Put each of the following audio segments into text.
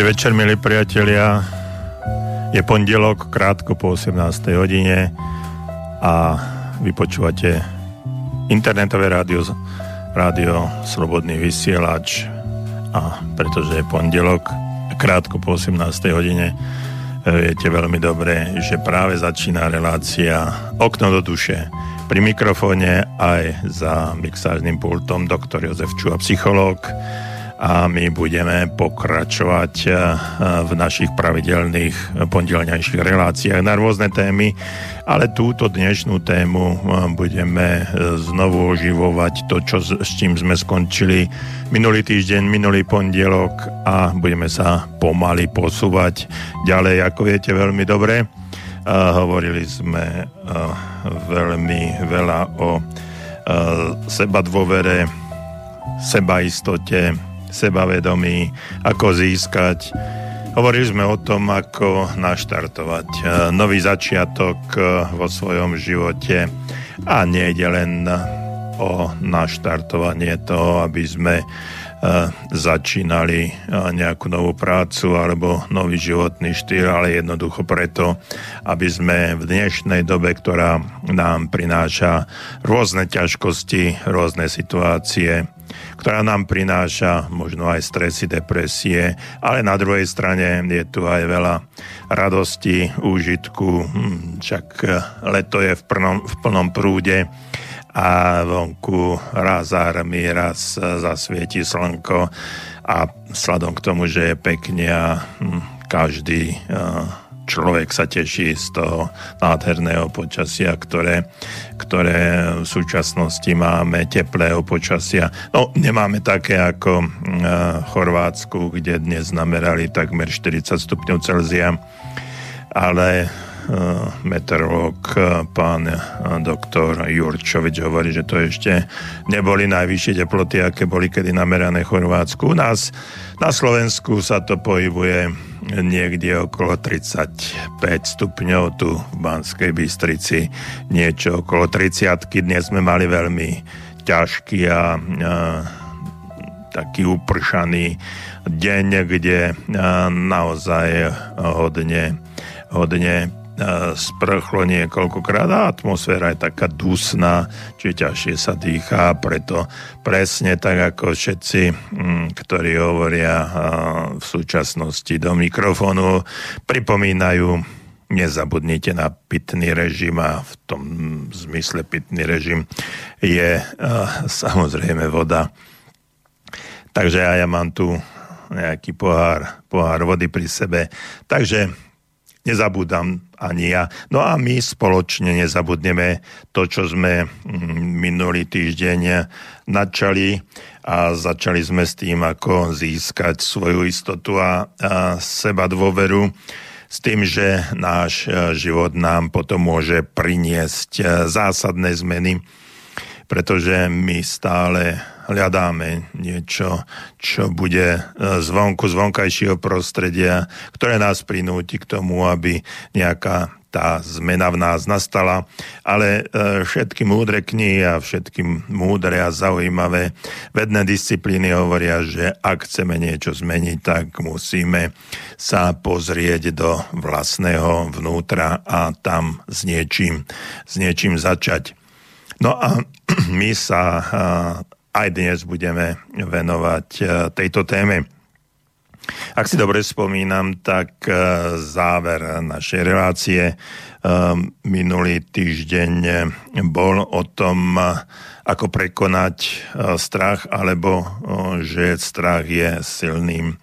Dobrý večer, milí priatelia. Je pondelok, krátko po 18. hodine a vy počúvate internetové rádio, rádio Slobodný vysielač a pretože je pondelok, krátko po 18. hodine, viete veľmi dobre, že práve začína relácia Okno do duše. Pri mikrofóne aj za mixážnym pultom doktor Jozef Čuha, psychológ a my budeme pokračovať eh, v našich pravidelných pondelňajších reláciách na rôzne témy, ale túto dnešnú tému eh, budeme eh, znovu oživovať to, čo, s čím sme skončili minulý týždeň, minulý pondelok a budeme sa pomaly posúvať ďalej, ako viete veľmi dobre. Hovorili sme veľmi veľa o seba dôvere, sebaistote, sebavedomí, ako získať. Hovorili sme o tom, ako naštartovať e, nový začiatok e, vo svojom živote a nejde len o naštartovanie toho, aby sme začínali nejakú novú prácu alebo nový životný štýl, ale jednoducho preto, aby sme v dnešnej dobe, ktorá nám prináša rôzne ťažkosti, rôzne situácie, ktorá nám prináša možno aj stresy, depresie, ale na druhej strane je tu aj veľa radosti, úžitku, hm, však leto je v plnom, v plnom prúde a vonku raz zármi, raz zasvieti slnko a sladom k tomu, že je pekne a hm, každý človek sa teší z toho nádherného počasia, ktoré, ktoré v súčasnosti máme, teplého počasia. No, nemáme také ako v Chorvátsku, kde dnes namerali takmer 40 stupňov Celzia, ale meteorológ pán doktor Jurčovič hovorí, že to ešte neboli najvyššie teploty, aké boli kedy namerané Chorvátsku. U nás na Slovensku sa to pohybuje niekde okolo 35 stupňov tu v Banskej Bystrici, niečo okolo 30 Dnes sme mali veľmi ťažký a, a taký upršaný deň, kde naozaj hodne, hodne sprchlo niekoľkokrát a atmosféra je taká dusná, čiže ťažšie sa dýchá, preto presne tak ako všetci, mm, ktorí hovoria v súčasnosti do mikrofónu, pripomínajú nezabudnite na pitný režim a v tom zmysle pitný režim je samozrejme voda. Takže ja mám tu nejaký pohár, pohár vody pri sebe. Takže nezabúdam ani ja. No a my spoločne nezabudneme to, čo sme mm, minulý týždeň načali a začali sme s tým, ako získať svoju istotu a, seba dôveru s tým, že náš e, život nám potom môže priniesť e, zásadné zmeny, pretože my stále hľadáme niečo, čo bude e, zvonku, z vonkajšieho prostredia, ktoré nás prinúti k tomu, aby nejaká tá zmena v nás nastala, ale e, všetky múdre knihy a všetky múdre a zaujímavé vedné disciplíny hovoria, že ak chceme niečo zmeniť, tak musíme sa pozrieť do vlastného vnútra a tam s niečím, s niečím začať. No a my sa aj dnes budeme venovať e, tejto téme. Ak si dobre spomínam, tak e, záver našej relácie e, minulý týždeň bol o tom, ako prekonať strach, alebo že strach je silným,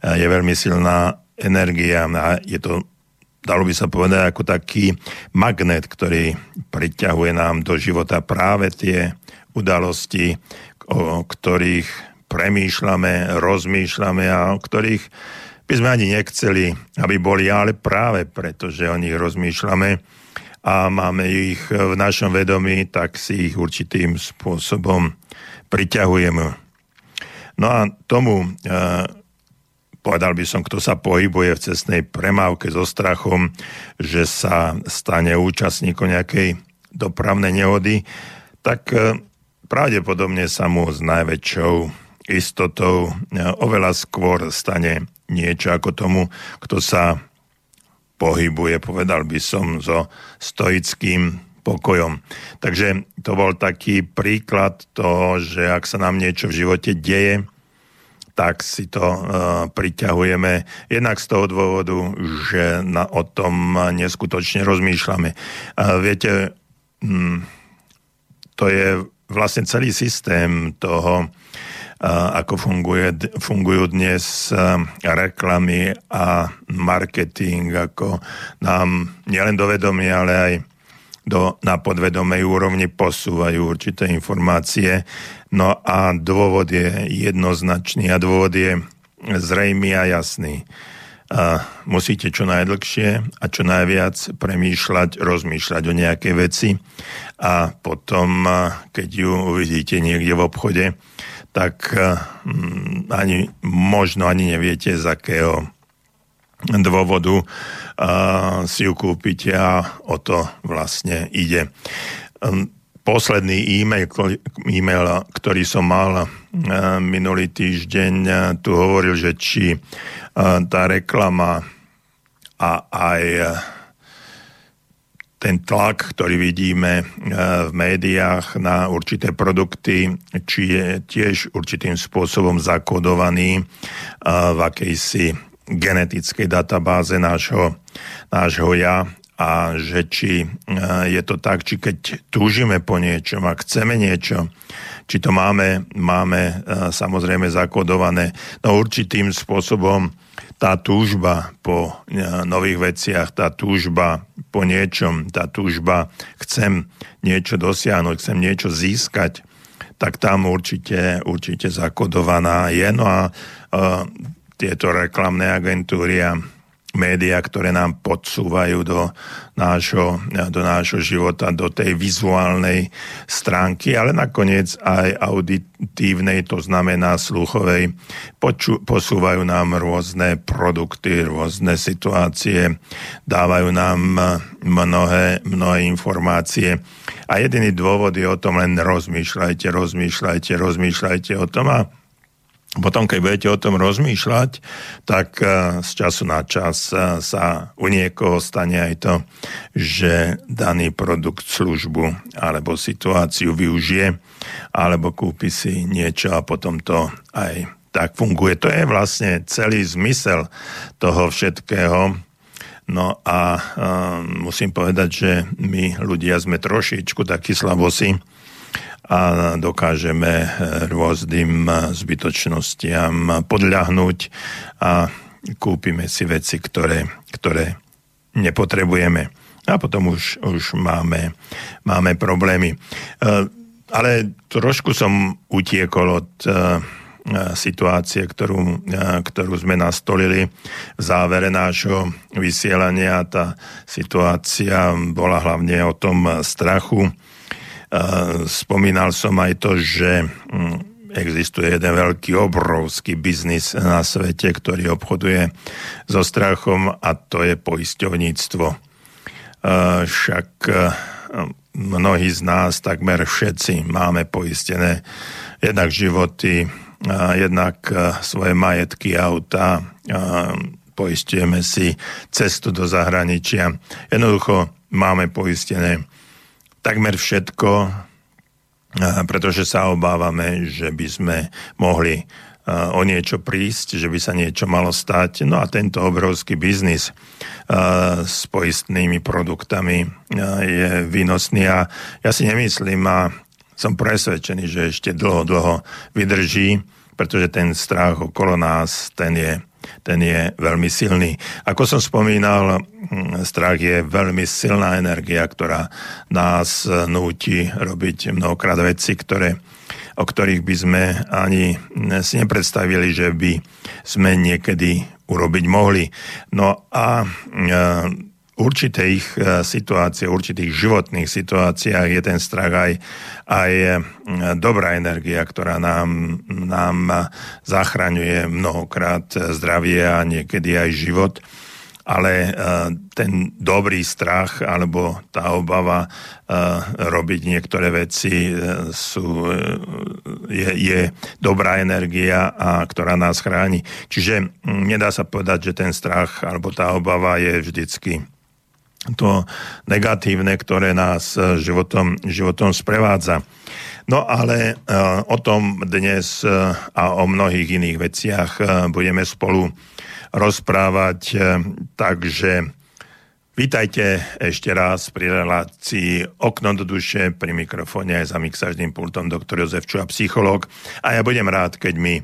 je veľmi silná energia a je to dalo by sa povedať, ako taký magnet, ktorý priťahuje nám do života práve tie udalosti, o ktorých premýšľame, rozmýšľame a o ktorých by sme ani nechceli, aby boli, ale práve preto, že o nich rozmýšľame a máme ich v našom vedomí, tak si ich určitým spôsobom priťahujeme. No a tomu, eh, povedal by som, kto sa pohybuje v cestnej premávke so strachom, že sa stane účastníkom nejakej dopravnej nehody, tak eh, pravdepodobne sa mu s najväčšou istotou e, oveľa skôr stane niečo ako tomu, kto sa pohybuje, povedal by som, so stoickým pokojom. Takže to bol taký príklad toho, že ak sa nám niečo v živote deje, tak si to uh, priťahujeme jednak z toho dôvodu, že na, o tom neskutočne rozmýšľame. Uh, viete, um, to je vlastne celý systém toho, ako funguje, fungujú dnes reklamy a marketing, ako nám nielen do vedomia, ale aj do, na podvedomej úrovni posúvajú určité informácie. No a dôvod je jednoznačný a dôvod je zrejmý a jasný. A musíte čo najdlhšie a čo najviac premýšľať, rozmýšľať o nejakej veci a potom, keď ju uvidíte niekde v obchode, tak mm, ani, možno ani neviete, z akého dôvodu si ju kúpite a o to vlastne ide. Posledný e-mail, e-mail ktorý som mal minulý týždeň, tu hovoril, že či tá reklama a aj ten tlak, ktorý vidíme v médiách na určité produkty, či je tiež určitým spôsobom zakodovaný v akejsi genetickej databáze nášho, nášho ja a že či eh, je to tak, či keď túžime po niečom a chceme niečo, či to máme, máme samozrejme zakodované no určitým spôsobom tá túžba po e, nových veciach, tá túžba po niečom, tá túžba chcem niečo dosiahnuť, chcem niečo získať, tak tam určite, určite zakodovaná je. No a uh, tieto reklamné agentúry a médiá, ktoré nám podsúvajú do nášho, do nášho života, do tej vizuálnej stránky, ale nakoniec aj auditívnej, to znamená sluchovej, poču, posúvajú nám rôzne produkty, rôzne situácie, dávajú nám mnohé, mnohé informácie. A jediný dôvod je o tom len rozmýšľajte, rozmýšľajte, rozmýšľajte o tom a potom, keď budete o tom rozmýšľať, tak eh, z času na čas eh, sa u niekoho stane aj to, že daný produkt, službu alebo situáciu využije alebo kúpi si niečo a potom to aj tak funguje. To je vlastne celý zmysel toho všetkého. No a um, musím povedať, že my ľudia sme trošičku takí slabosi, a dokážeme eh, rôznym eh, zbytočnostiam podľahnúť a kúpime si veci, ktoré, ktoré nepotrebujeme. A potom už, už máme, máme problémy. Eh, ale trošku som utiekol od situácie, ktorú, ktorú sme nastolili v závere nášho vysielania. Tá situácia bola hlavne o tom strachu, Spomínal som aj to, že mm, existuje jeden veľký, obrovský biznis na svete, ktorý obchoduje so strachom a to je poisťovníctvo. Však mnohí z nás, takmer všetci, máme poistené jednak životy, jednak svoje majetky, auta, poistujeme si cestu do zahraničia. Jednoducho máme poistené takmer všetko, pretože sa obávame, že by sme mohli o niečo prísť, že by sa niečo malo stať. No a tento obrovský biznis s poistnými produktami je výnosný a ja si nemyslím a som presvedčený, že ešte dlho, dlho vydrží, pretože ten strach okolo nás, ten je ten je veľmi silný. Ako som spomínal, hm, strach je veľmi silná energia, ktorá nás núti robiť mnohokrát veci, ktoré, o ktorých by sme ani si nepredstavili, že by sme niekedy urobiť mohli. No a hm, určitých eh, situáciách, určitých životných situáciách je ten strach aj, aj eh, dobrá energia, ktorá nám, nám zachraňuje mnohokrát zdravie a niekedy aj život. ale ten dobrý strach alebo tá obava robiť niektoré veci sú, je, je dobrá energia, a ktorá nás chráni. Čiže nedá sa povedať, že ten strach alebo tá obava je vždycky to negatívne, ktoré nás e, životom, životom sprevádza. No ale e, o tom dnes e, a o mnohých iných veciach budeme spolu rozprávať, takže vítajte ešte raz pri relácii Okno do duše, pri mikrofóne aj za mixažným pultom doktor Jozef Čuha, psychológ. A ja budem rád, keď mi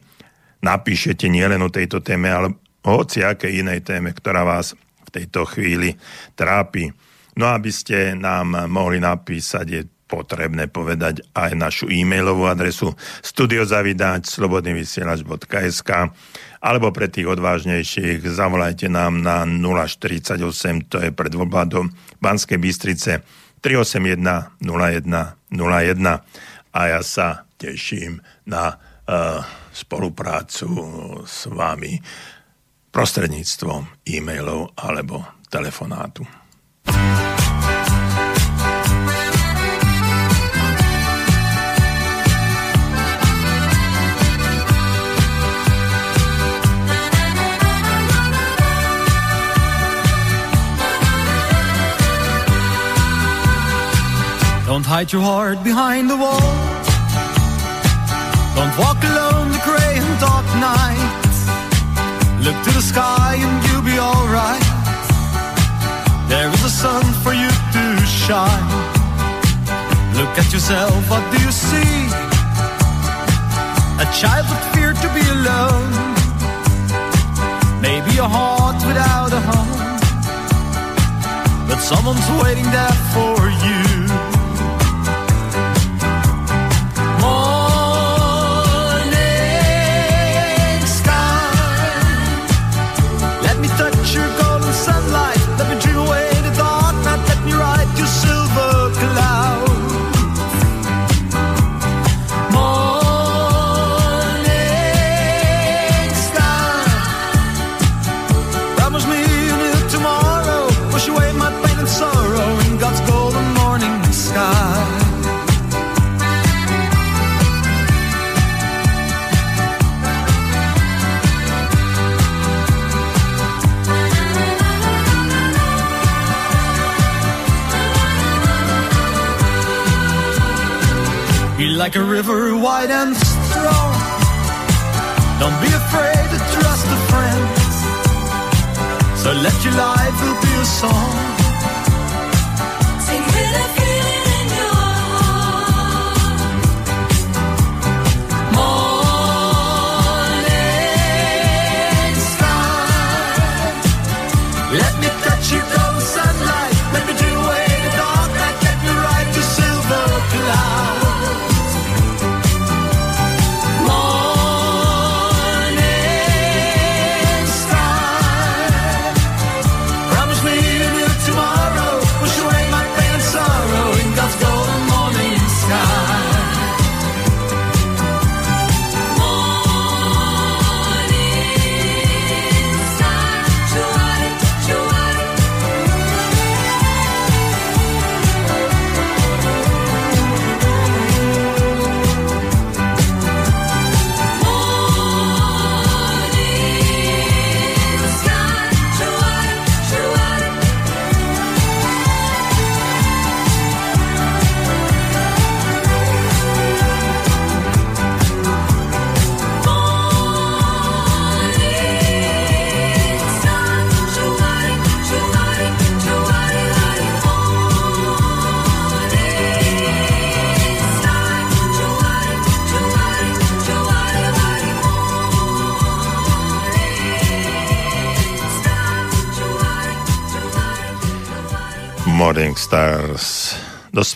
napíšete nielen o tejto téme, ale o hociakej inej téme, ktorá vás tejto chvíli trápi. No aby ste nám mohli napísať, je potrebné povedať aj našu e-mailovú adresu studiozavidáč slobodnyvysielač.sk alebo pre tých odvážnejších zavolajte nám na 048, to je pred do Banskej Bystrice 381 01 01 a ja sa teším na uh, spoluprácu s vami prostredníctvom e-mailov alebo telefonátu. Don't hide your heart behind the wall. Don't walk alone the gray and dark night. Look to the sky and you'll be alright. There is a sun for you to shine. Look at yourself, what do you see? A child with fear to be alone. Maybe a heart without a home. But someone's waiting there for you. Like a river wide and strong. Don't be afraid to trust a friend. So let your life be a song.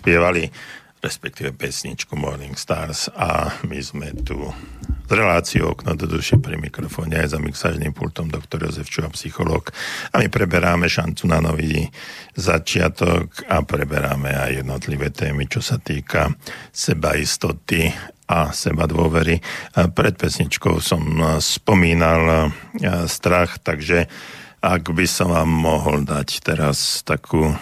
Dospievali, respektíve pesničku Morning Stars a my sme tu s reláciou okno do duše pri mikrofóne aj za mixážnym pultom doktor Jozef Čuha, psychológ a my preberáme šancu na nový začiatok a preberáme aj jednotlivé témy, čo sa týka sebaistoty a seba dôvery. Pred pesničkou som spomínal strach, takže ak by som vám mohol dať teraz takú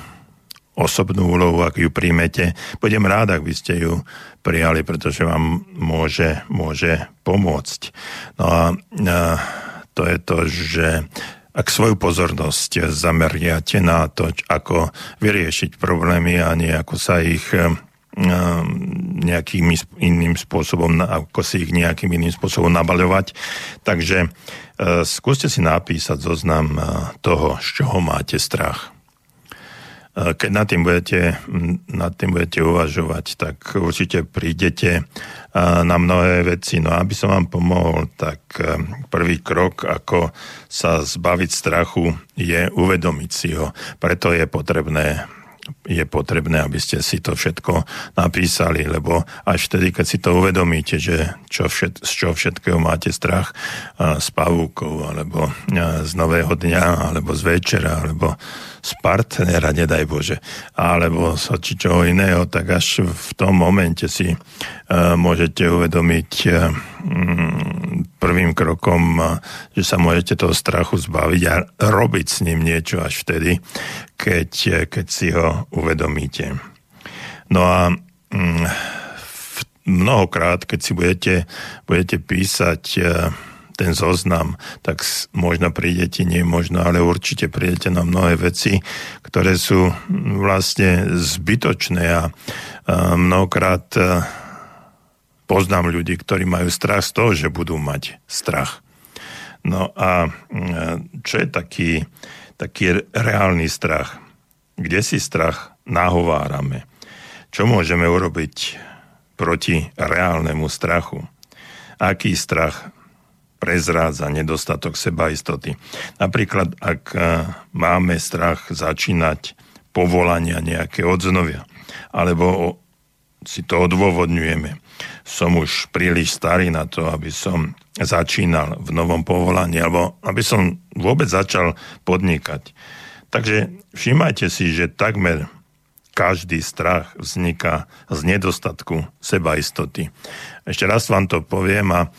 osobnú úlohu, ak ju príjmete. Budem rád, ak by ste ju prijali, pretože vám môže, môže pomôcť. No a, a to je to, že ak svoju pozornosť zameriate na to, ako vyriešiť problémy a nie ako sa ich nejakým iným spôsobom, ako si ich nejakým iným spôsobom nabaľovať. Takže skúste si napísať zoznam toho, z čoho máte strach. Keď nad tým budete, nad tým budete uvažovať, tak určite prídete na mnohé veci. No aby som vám pomohol, tak prvý krok, ako sa zbaviť strachu, je uvedomiť si ho. Preto je potrebné je potrebné, aby ste si to všetko napísali, lebo až vtedy, keď si to uvedomíte, že čo všet, z čo všetkého máte strach, z pavúkov, alebo z nového dňa, alebo z večera, alebo z partnera, nedaj Bože, alebo z či čoho iného, tak až v tom momente si uh, môžete uvedomiť uh, prvým krokom, uh, že sa môžete toho strachu zbaviť a robiť s ním niečo až vtedy, keď, keď si ho uvedomíte. No a um, mnohokrát, keď si budete, budete písať ten zoznam, tak možno prídete, nie možno, ale určite prídete na mnohé veci, ktoré sú vlastne zbytočné a mnohokrát poznám ľudí, ktorí majú strach z toho, že budú mať strach. No a čo je taký, taký reálny strach? Kde si strach nahovárame? Čo môžeme urobiť proti reálnemu strachu? Aký strach prezrádza nedostatok sebaistoty. Napríklad, ak e, máme strach začínať povolania nejaké odznovia, alebo si to odôvodňujeme. Som už príliš starý na to, aby som začínal v novom povolaní, alebo aby som vôbec začal podnikať. Takže všimajte si, že takmer každý strach vzniká z nedostatku sebaistoty. Ešte raz vám to poviem a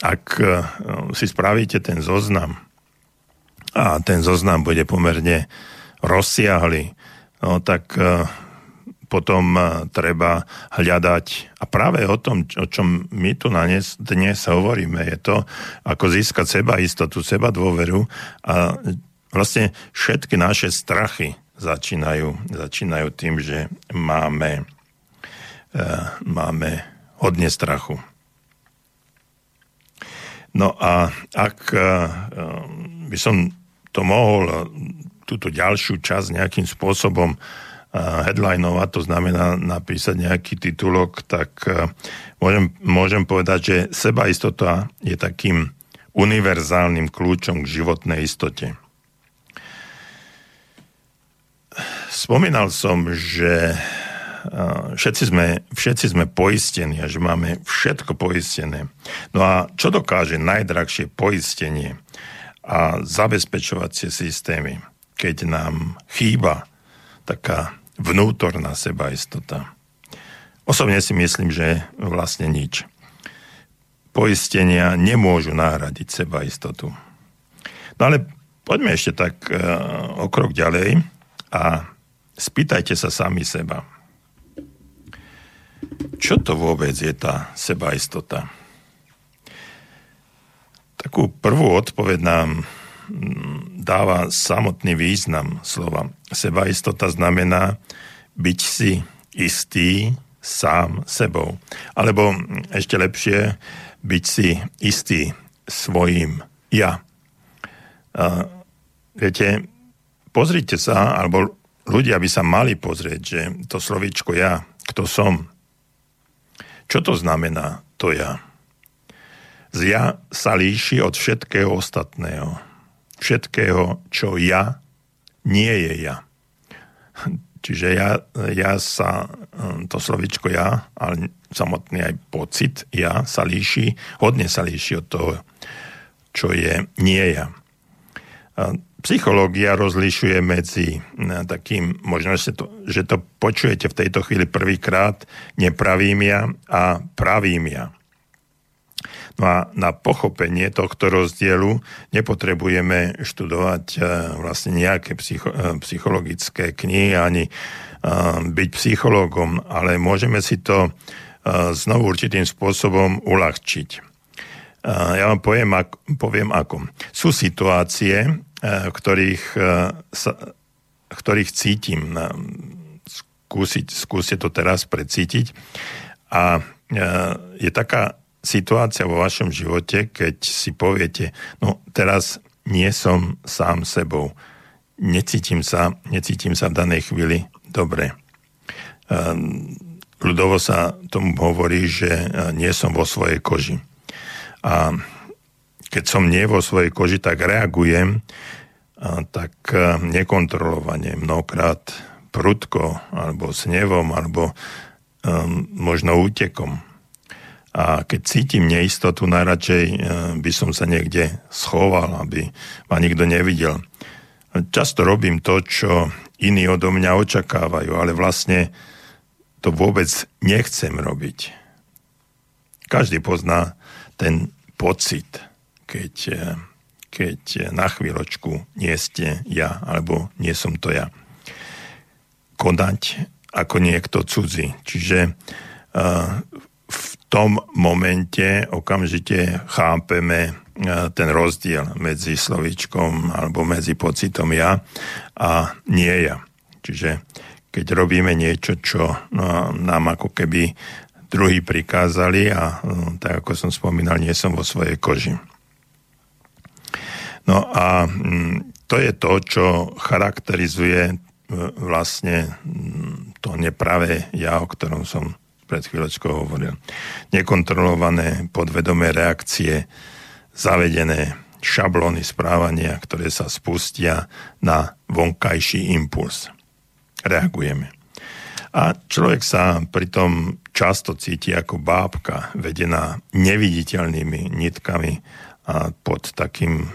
ak eh, si spravíte ten zoznam a ten zoznam bude pomerne rozsiahly, no tak eh, potom treba hľadať. A práve o tom, o čom my tu na dnes, dnes hovoríme, je to, ako získať seba istotu, seba dôveru a vlastne všetky naše strachy začínajú, začínajú tým, že máme, máme hodne strachu. No a ak eh, by som to mohol eh, túto ďalšiu časť nejakým spôsobom eh, headlinovať, to znamená napísať nejaký titulok, tak môžem, môžem povedať, že sebaistota je takým univerzálnym kľúčom k životnej istote. Spomínal som, že všetci sme, všetci sme poistení a že máme všetko poistené. No a čo dokáže najdrahšie poistenie a zabezpečovacie systémy, keď nám chýba taká vnútorná sebaistota? Osobne si myslím, že vlastne nič. Poistenia nemôžu nahradiť sebaistotu. No ale poďme ešte tak uh, o krok ďalej a spýtajte sa sami seba. Čo to vôbec je tá sebaistota? Takú prvú odpoveď nám mm, dáva samotný význam slova. Sebaistota znamená byť si istý sám sebou. Alebo ešte lepšie, byť si istý svojim ja. A, viete, pozrite sa, alebo ľudia by sa mali pozrieť, že to slovíčko ja, kto som, čo to znamená to ja? Z ja sa líši od všetkého ostatného. Všetkého, čo ja, nie je ja. Čiže ja, ja sa, to slovičko ja, ale samotný aj pocit ja sa líši, hodne sa líši od toho, čo je nie ja. Psychológia rozlišuje medzi eh, takým, možno, že to, že to počujete v tejto chvíli prvýkrát, nepravým ja a pravým ja. No a na pochopenie tohto rozdielu nepotrebujeme študovať e, vlastne nejaké psycho, e, psychologické knihy ani byť psychológom, ale môžeme si to znovu určitým spôsobom uľahčiť. Ja vám poviem, poviem ako. Sú situácie, ktorých, sa, v ktorých cítim, skúsiť, skúste to teraz precítiť, a je taká situácia vo vašom živote, keď si poviete, no teraz nie som sám sebou, necítim sa, necítim sa v danej chvíli dobre. Ľudovo sa tomu hovorí, že e, nie som vo svojej koži. A keď som nie vo svojej koži, tak reagujem tak e, nekontrolovane, mnohokrát prudko, alebo snevom, alebo um, možno útekom. A keď cítim neistotu, najradšej e, by som sa niekde schoval, aby ma nikto nevidel. Často robím to, čo iní odo mňa očakávajú, ale vlastne to vôbec nechcem robiť. Každý pozná ten pocit, keď, e, keď na chvíľočku nie ste ja, alebo nie som to ja. Konať ako niekto cudzí. Čiže uh, tom momente okamžite chápeme e, ten rozdiel medzi slovíčkom alebo medzi pocitom ja a nie ja. Čiže keď robíme niečo, čo no, nám ako keby druhý prikázali a tak ako som spomínal, nie som vo svojej koži. No a mm, to je to, čo charakterizuje e, vlastne mm, to nepravé ja, o ktorom som pred chvíľočkou hovoril. Nekontrolované podvedomé reakcie, zavedené šablóny správania, ktoré sa spustia na vonkajší impuls. Reagujeme. A človek sa pritom často cíti ako bábka, vedená neviditeľnými nitkami a pod takým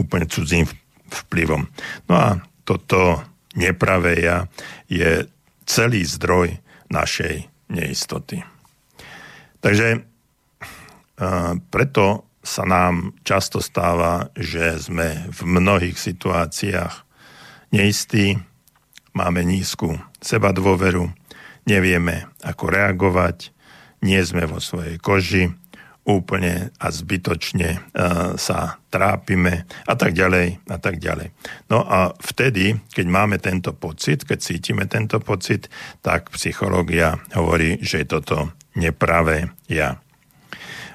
úplne cudzím vplyvom. No a toto nepravé ja je celý zdroj našej neistoty. Takže preto sa nám často stáva, že sme v mnohých situáciách neistí, máme nízku seba dôveru, nevieme, ako reagovať, nie sme vo svojej koži, úplne a zbytočne uh, sa trápime a tak ďalej a tak ďalej. No a vtedy, keď máme tento pocit, keď cítime tento pocit, tak psychológia hovorí, že je toto nepravé ja.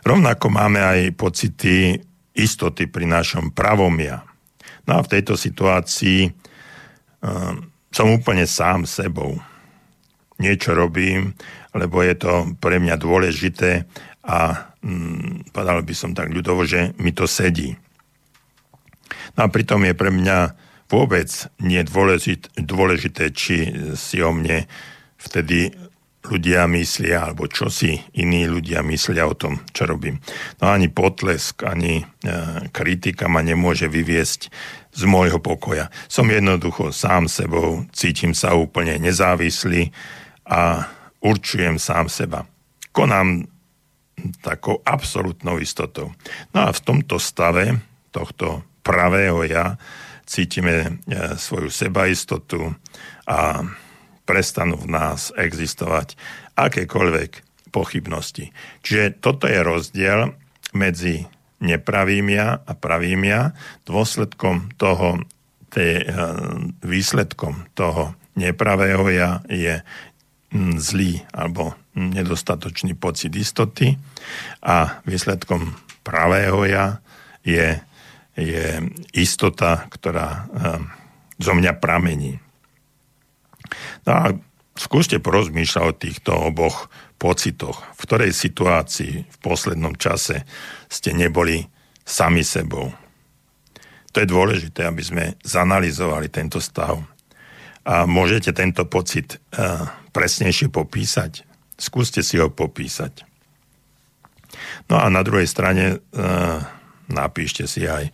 Rovnako máme aj pocity istoty pri našom pravom ja. No a v tejto situácii uh, som úplne sám sebou. Niečo robím, lebo je to pre mňa dôležité a mm, by som tak ľudovo, že mi to sedí. No a pritom je pre mňa vôbec nie dôležité, či si o mne vtedy ľudia myslia, alebo čo si iní ľudia myslia o tom, čo robím. No ani potlesk, ani e, kritika ma nemôže vyviesť z môjho pokoja. Som jednoducho sám sebou, cítim sa úplne nezávislý a určujem sám seba. Konám takou absolútnou istotou. No a v tomto stave tohto pravého ja cítime e, svoju sebaistotu a prestanú v nás existovať akékoľvek pochybnosti. Čiže toto je rozdiel medzi nepravým ja a pravým ja. Dôsledkom toho, tý, e, výsledkom toho nepravého ja je zlý alebo nedostatočný pocit istoty a výsledkom pravého ja je, je istota, ktorá um, zo mňa pramení. No a skúste porozmýšľať o týchto oboch pocitoch. V ktorej situácii v poslednom čase ste neboli sami sebou. To je dôležité, aby sme zanalizovali tento stav. A môžete tento pocit uh, presnejšie popísať? Skúste si ho popísať. No a na druhej strane e, napíšte si aj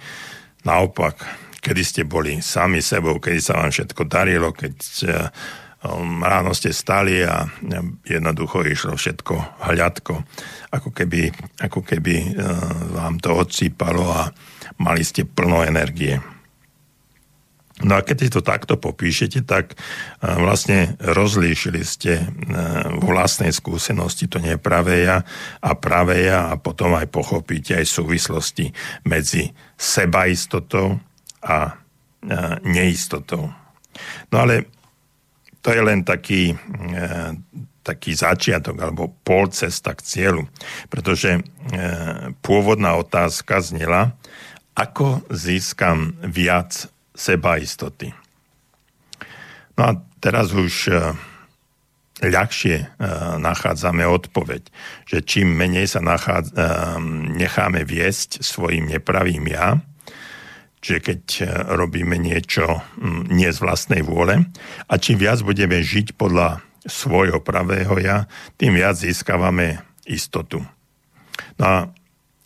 naopak, kedy ste boli sami sebou, kedy sa vám všetko darilo, keď e, ráno ste stali a jednoducho išlo všetko hľadko, ako keby, ako keby vám to odsýpalo a mali ste plno energie. No a keď si to takto popíšete, tak vlastne rozlíšili ste vo vlastnej skúsenosti to nepravé ja a pravé ja a potom aj pochopíte aj súvislosti medzi sebaistotou a neistotou. No ale to je len taký, taký začiatok alebo pol cesta k cieľu, pretože pôvodná otázka znela, ako získam viac sebaistoty. No a teraz už e, ľahšie e, nachádzame odpoveď, že čím menej sa nachádza, e, necháme viesť svojim nepravým ja, že keď robíme niečo nie z vlastnej vôle a čím viac budeme žiť podľa svojho pravého ja, tým viac získavame istotu. No a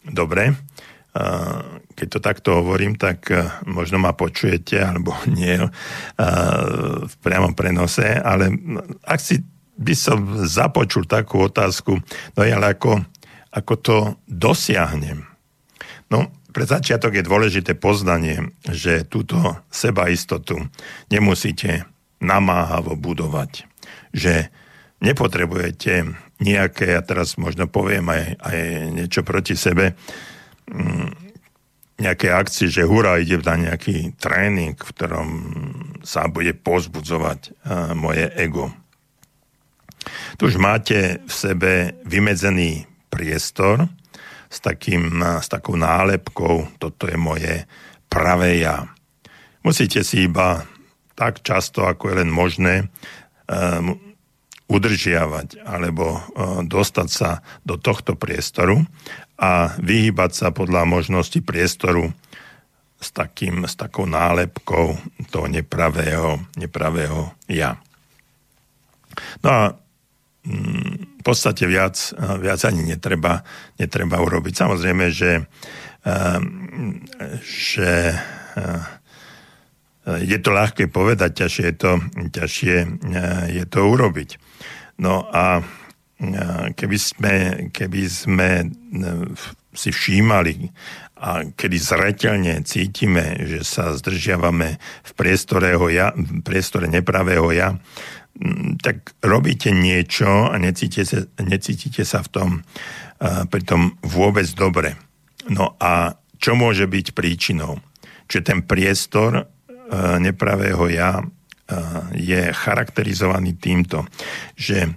dobre, keď to takto hovorím, tak e, možno ma počujete, alebo nie e, v priamom prenose, ale ak si by som započul takú otázku, no ale ako, ako to dosiahnem. No, pre začiatok je dôležité poznanie, že túto sebaistotu nemusíte namáhavo budovať. Že nepotrebujete nejaké, ja teraz možno poviem aj, aj niečo proti sebe, nejaké akcie, že hurá, ide na nejaký tréning, v ktorom sa bude pozbudzovať uh, moje ego. Tu už máte v sebe vymedzený priestor s, takým, s takou nálepkou, toto je moje pravé ja. Musíte si iba tak často, ako je len možné, um, udržiavať alebo uh, dostať sa do tohto priestoru a vyhýbať sa podľa možnosti priestoru s, takým, s takou nálepkou toho nepravého, nepravého ja. No a mm, v podstate viac, viac ani netreba, netreba urobiť. Samozrejme, že, ehm, že je to ľahké povedať, ťažšie je to, ťažšie eh, je to urobiť. No a keby sme, keby sme si všímali a kedy zretelne cítime, že sa zdržiavame v priestore, ja, v priestore nepravého ja, tak robíte niečo a necítite, necítite sa v tom pri tom vôbec dobre. No a čo môže byť príčinou? Čiže ten priestor nepravého ja e, je charakterizovaný týmto, že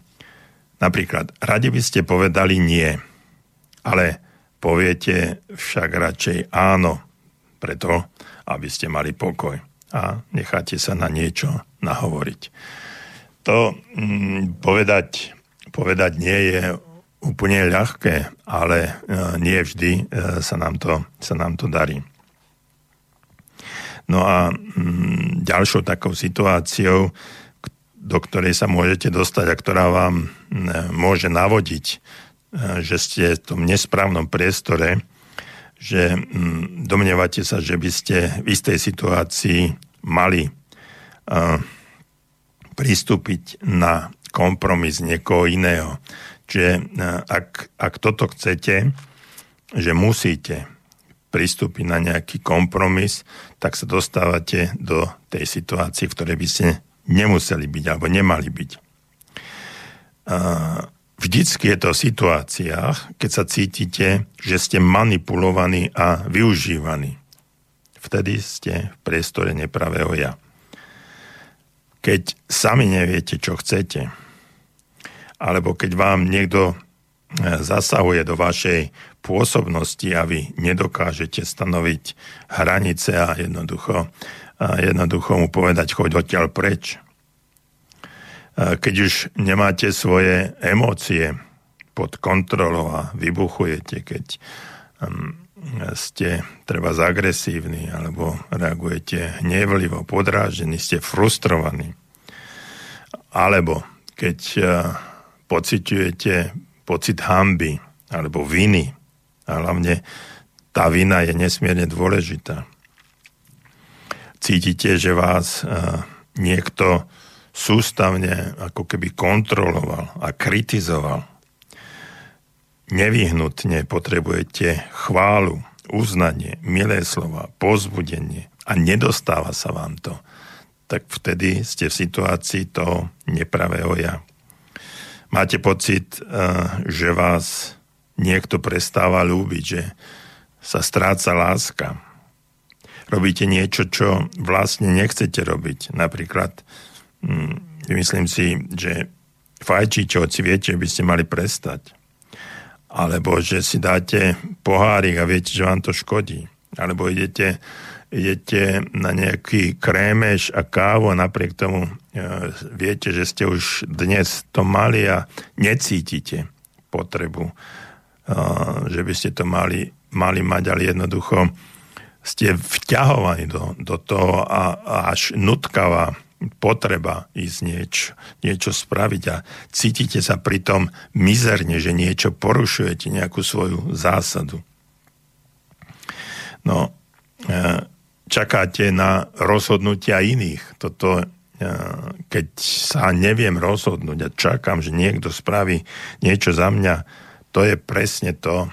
Napríklad, radi by ste povedali nie, ale poviete však radšej áno, preto, aby ste mali pokoj a necháte sa na niečo nahovoriť. To mm, povedať, povedať nie je úplne ľahké, ale e, nie vždy e, sa, nám to, sa nám to darí. No a mm, ďalšou takou situáciou do ktorej sa môžete dostať a ktorá vám môže navodiť, e, že ste v tom nesprávnom priestore, že domnievate sa, že by ste v istej situácii mali e, pristúpiť na kompromis niekoho iného. Čiže e, ak, ak toto chcete, že musíte pristúpiť na nejaký kompromis, tak sa dostávate do tej situácii, v ktorej by ste nemuseli byť alebo nemali byť. Vždycky je to v situáciách, keď sa cítite, že ste manipulovaní a využívaní. Vtedy ste v priestore nepravého ja. Keď sami neviete, čo chcete, alebo keď vám niekto zasahuje do vašej pôsobnosti a vy nedokážete stanoviť hranice a jednoducho a jednoducho mu povedať, choď odtiaľ preč. Keď už nemáte svoje emócie pod kontrolou a vybuchujete, keď um, ste treba agresívni alebo reagujete hnevlivo, podráždení, ste frustrovaní. Alebo keď uh, pociťujete pocit hamby alebo viny, a hlavne tá vina je nesmierne dôležitá cítite, že vás e, niekto sústavne ako keby kontroloval a kritizoval. Nevyhnutne potrebujete chválu, uznanie, milé slova, pozbudenie a nedostáva sa vám to, tak vtedy ste v situácii toho nepravého ja. Máte pocit, eh, že vás niekto prestáva ľúbiť, že sa stráca láska. Robíte niečo, čo vlastne nechcete robiť. Napríklad, hm, myslím si, že fajčíte, hoci viete, že by ste mali prestať. Alebo že si dáte pohárik a viete, že vám to škodí. Alebo idete, idete na nejaký krémeš a kávu a napriek tomu e, viete, že ste už dnes to mali a necítite potrebu že by ste to mali, mali mať, ale jednoducho ste vťahovaní do, do toho a až nutkavá potreba ísť niečo, niečo spraviť a cítite sa pritom mizerne, že niečo porušujete, nejakú svoju zásadu. No, e, čakáte na rozhodnutia iných. Toto, e, keď sa neviem rozhodnúť a čakám, že niekto spraví niečo za mňa, to je presne to,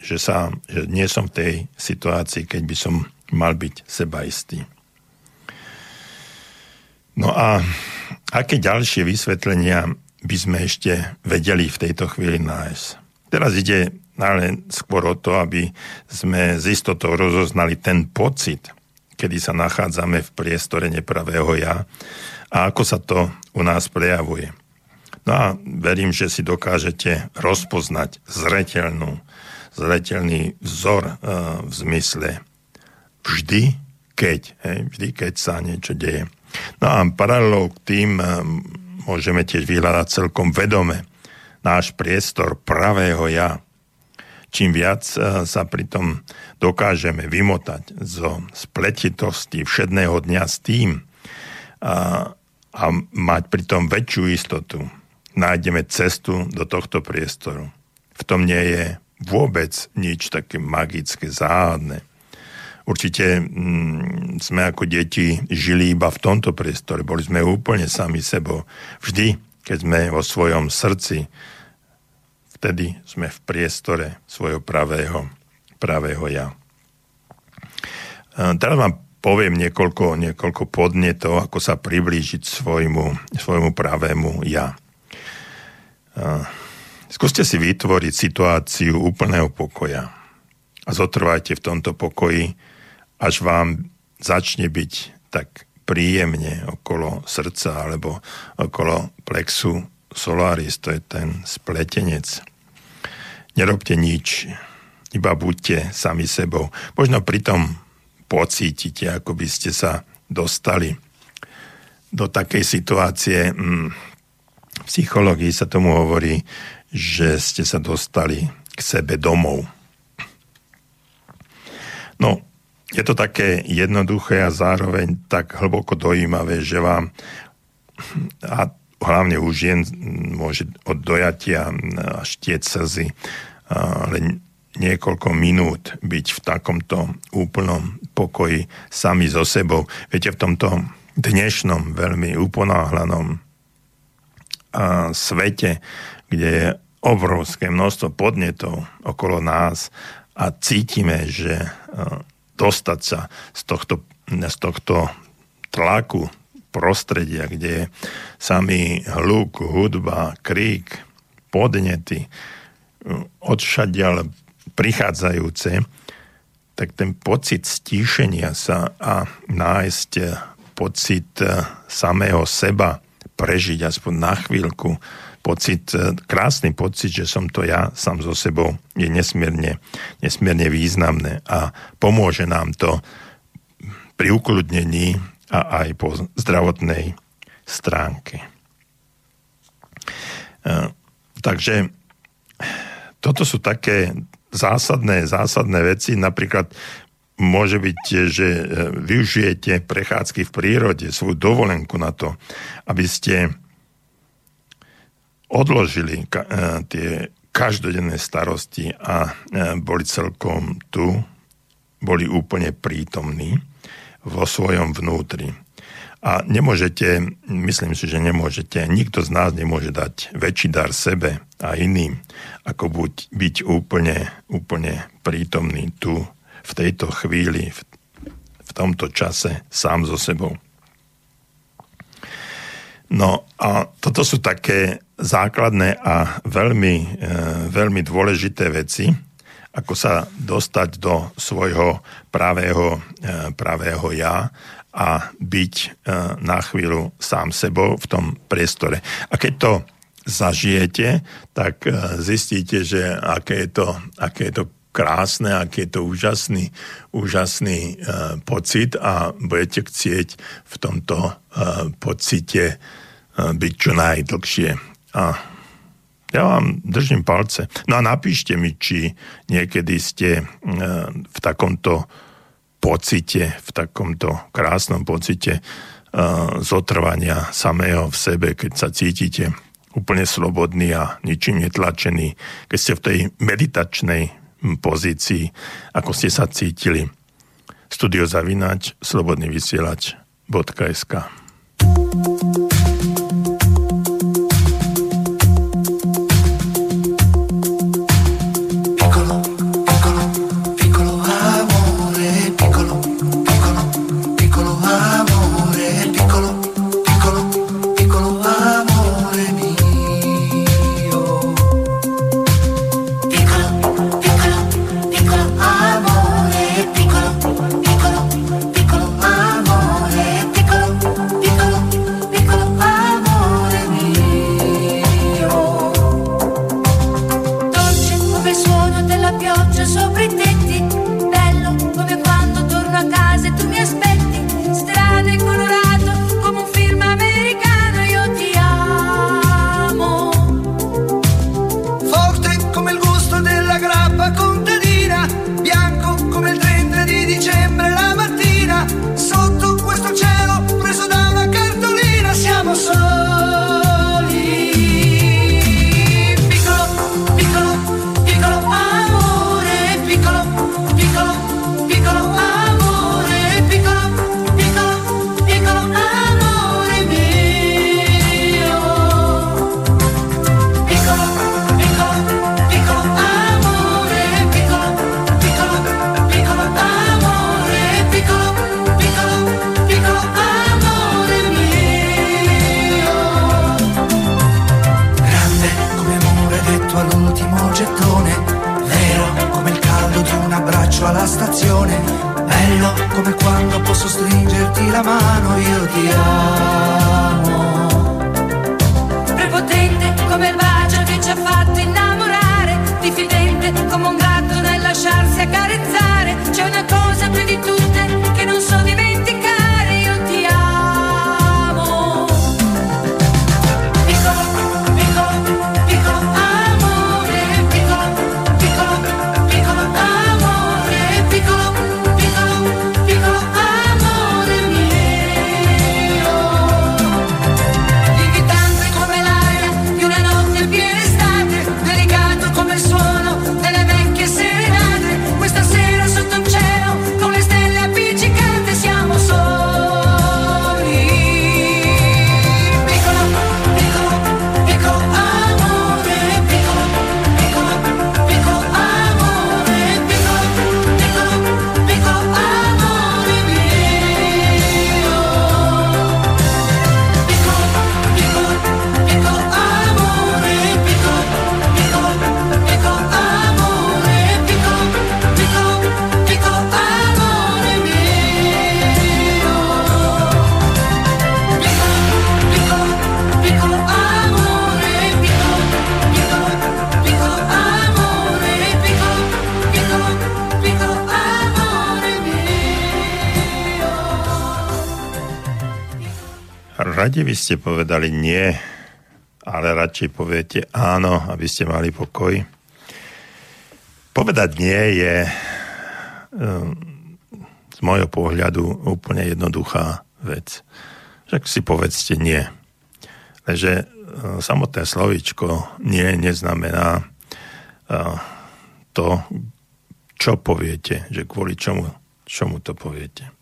že, sa, že nie som v tej situácii, keď by som mal byť sebaistý. No a aké ďalšie vysvetlenia by sme ešte vedeli v tejto chvíli nájsť? Teraz ide ale skôr o to, aby sme z istotou rozoznali ten pocit, kedy sa nachádzame v priestore nepravého ja a ako sa to u nás prejavuje. No a verím, že si dokážete rozpoznať zreteľnú, zreteľný vzor e, v zmysle vždy, keď, hej, vždy, keď sa niečo deje. No a paralelou k tým e, môžeme tiež vyhľadať celkom vedome náš priestor pravého ja. Čím viac e, sa pritom dokážeme vymotať zo spletitosti všedného dňa s tým a, a mať pritom väčšiu istotu, nájdeme cestu do tohto priestoru. V tom nie je vôbec nič také magické, záhadné. Určite mm, sme ako deti žili iba v tomto priestore. Boli sme úplne sami sebou. Vždy, keď sme vo svojom srdci, vtedy sme v priestore svojho pravého, pravého ja. Teraz vám poviem niekoľko, niekoľko podnetov, ako sa priblížiť svojmu, svojmu pravému ja. Skúste si vytvoriť situáciu úplného pokoja a zotrvajte v tomto pokoji, až vám začne byť tak príjemne okolo srdca alebo okolo plexu solaris, to je ten spletenec. Nerobte nič, iba buďte sami sebou. Možno pritom pocítite, ako by ste sa dostali do takej situácie, mm, v psychológii sa tomu hovorí, že ste sa dostali k sebe domov. No, je to také jednoduché a zároveň tak hlboko dojímavé, že vám a hlavne už jen môže od dojatia až tie slzy ale niekoľko minút byť v takomto úplnom pokoji sami so sebou. Viete, v tomto dnešnom veľmi uponáhlanom svete, kde je obrovské množstvo podnetov okolo nás a cítime, že dostať sa z tohto, z tohto tlaku prostredia, kde je samý hluk, hudba, krík, podnety, odšadiaľ prichádzajúce, tak ten pocit stíšenia sa a nájsť pocit samého seba prežiť aspoň na chvíľku pocit, e, krásny pocit, že som to ja sám so sebou, je nesmierne, nesmierne významné a pomôže nám to pri ukludnení a aj po zdravotnej stránke. E, takže toto sú také zásadné, zásadné veci. Napríklad môže byť, že e, využijete prechádzky v prírode, svoju dovolenku na to, aby ste odložili e, tie každodenné starosti a boli celkom tu, boli úplne prítomní vo svojom vnútri. A nemôžete, myslím si, že nemôžete, nikto z nás nemôže dať väčší dar sebe a iným, ako buď, byť úplne, úplne prítomný tu, v tejto chvíli, v, v tomto čase, sám so sebou. No a toto sú také základné a veľmi, e, veľmi dôležité veci, ako sa dostať do svojho pravého, e, pravého ja a byť e, na chvíľu sám sebou v tom priestore. A keď to zažijete, tak zistíte, že aké je to, aké je to krásne, aký je to úžasný, úžasný pocit a budete chcieť v tomto pocite byť čo najdlhšie. A ja vám držím palce. No a napíšte mi, či niekedy ste e, v takomto pocite, v takomto krásnom pocite e, zotrvania samého v sebe, keď sa cítite úplne slobodný a ničím netlačený, keď ste v tej meditačnej pozícii, ako ste sa cítili. Studio Zavinač, Slobodný vysielač, .sk. thank you Radi by ste povedali nie, ale radšej poviete áno, aby ste mali pokoj. Povedať nie je ehm, z môjho pohľadu úplne jednoduchá vec. Však si povedzte nie. Takže ehm, samotné slovičko nie neznamená ehm, to, čo poviete, že kvôli čomu, čomu to poviete.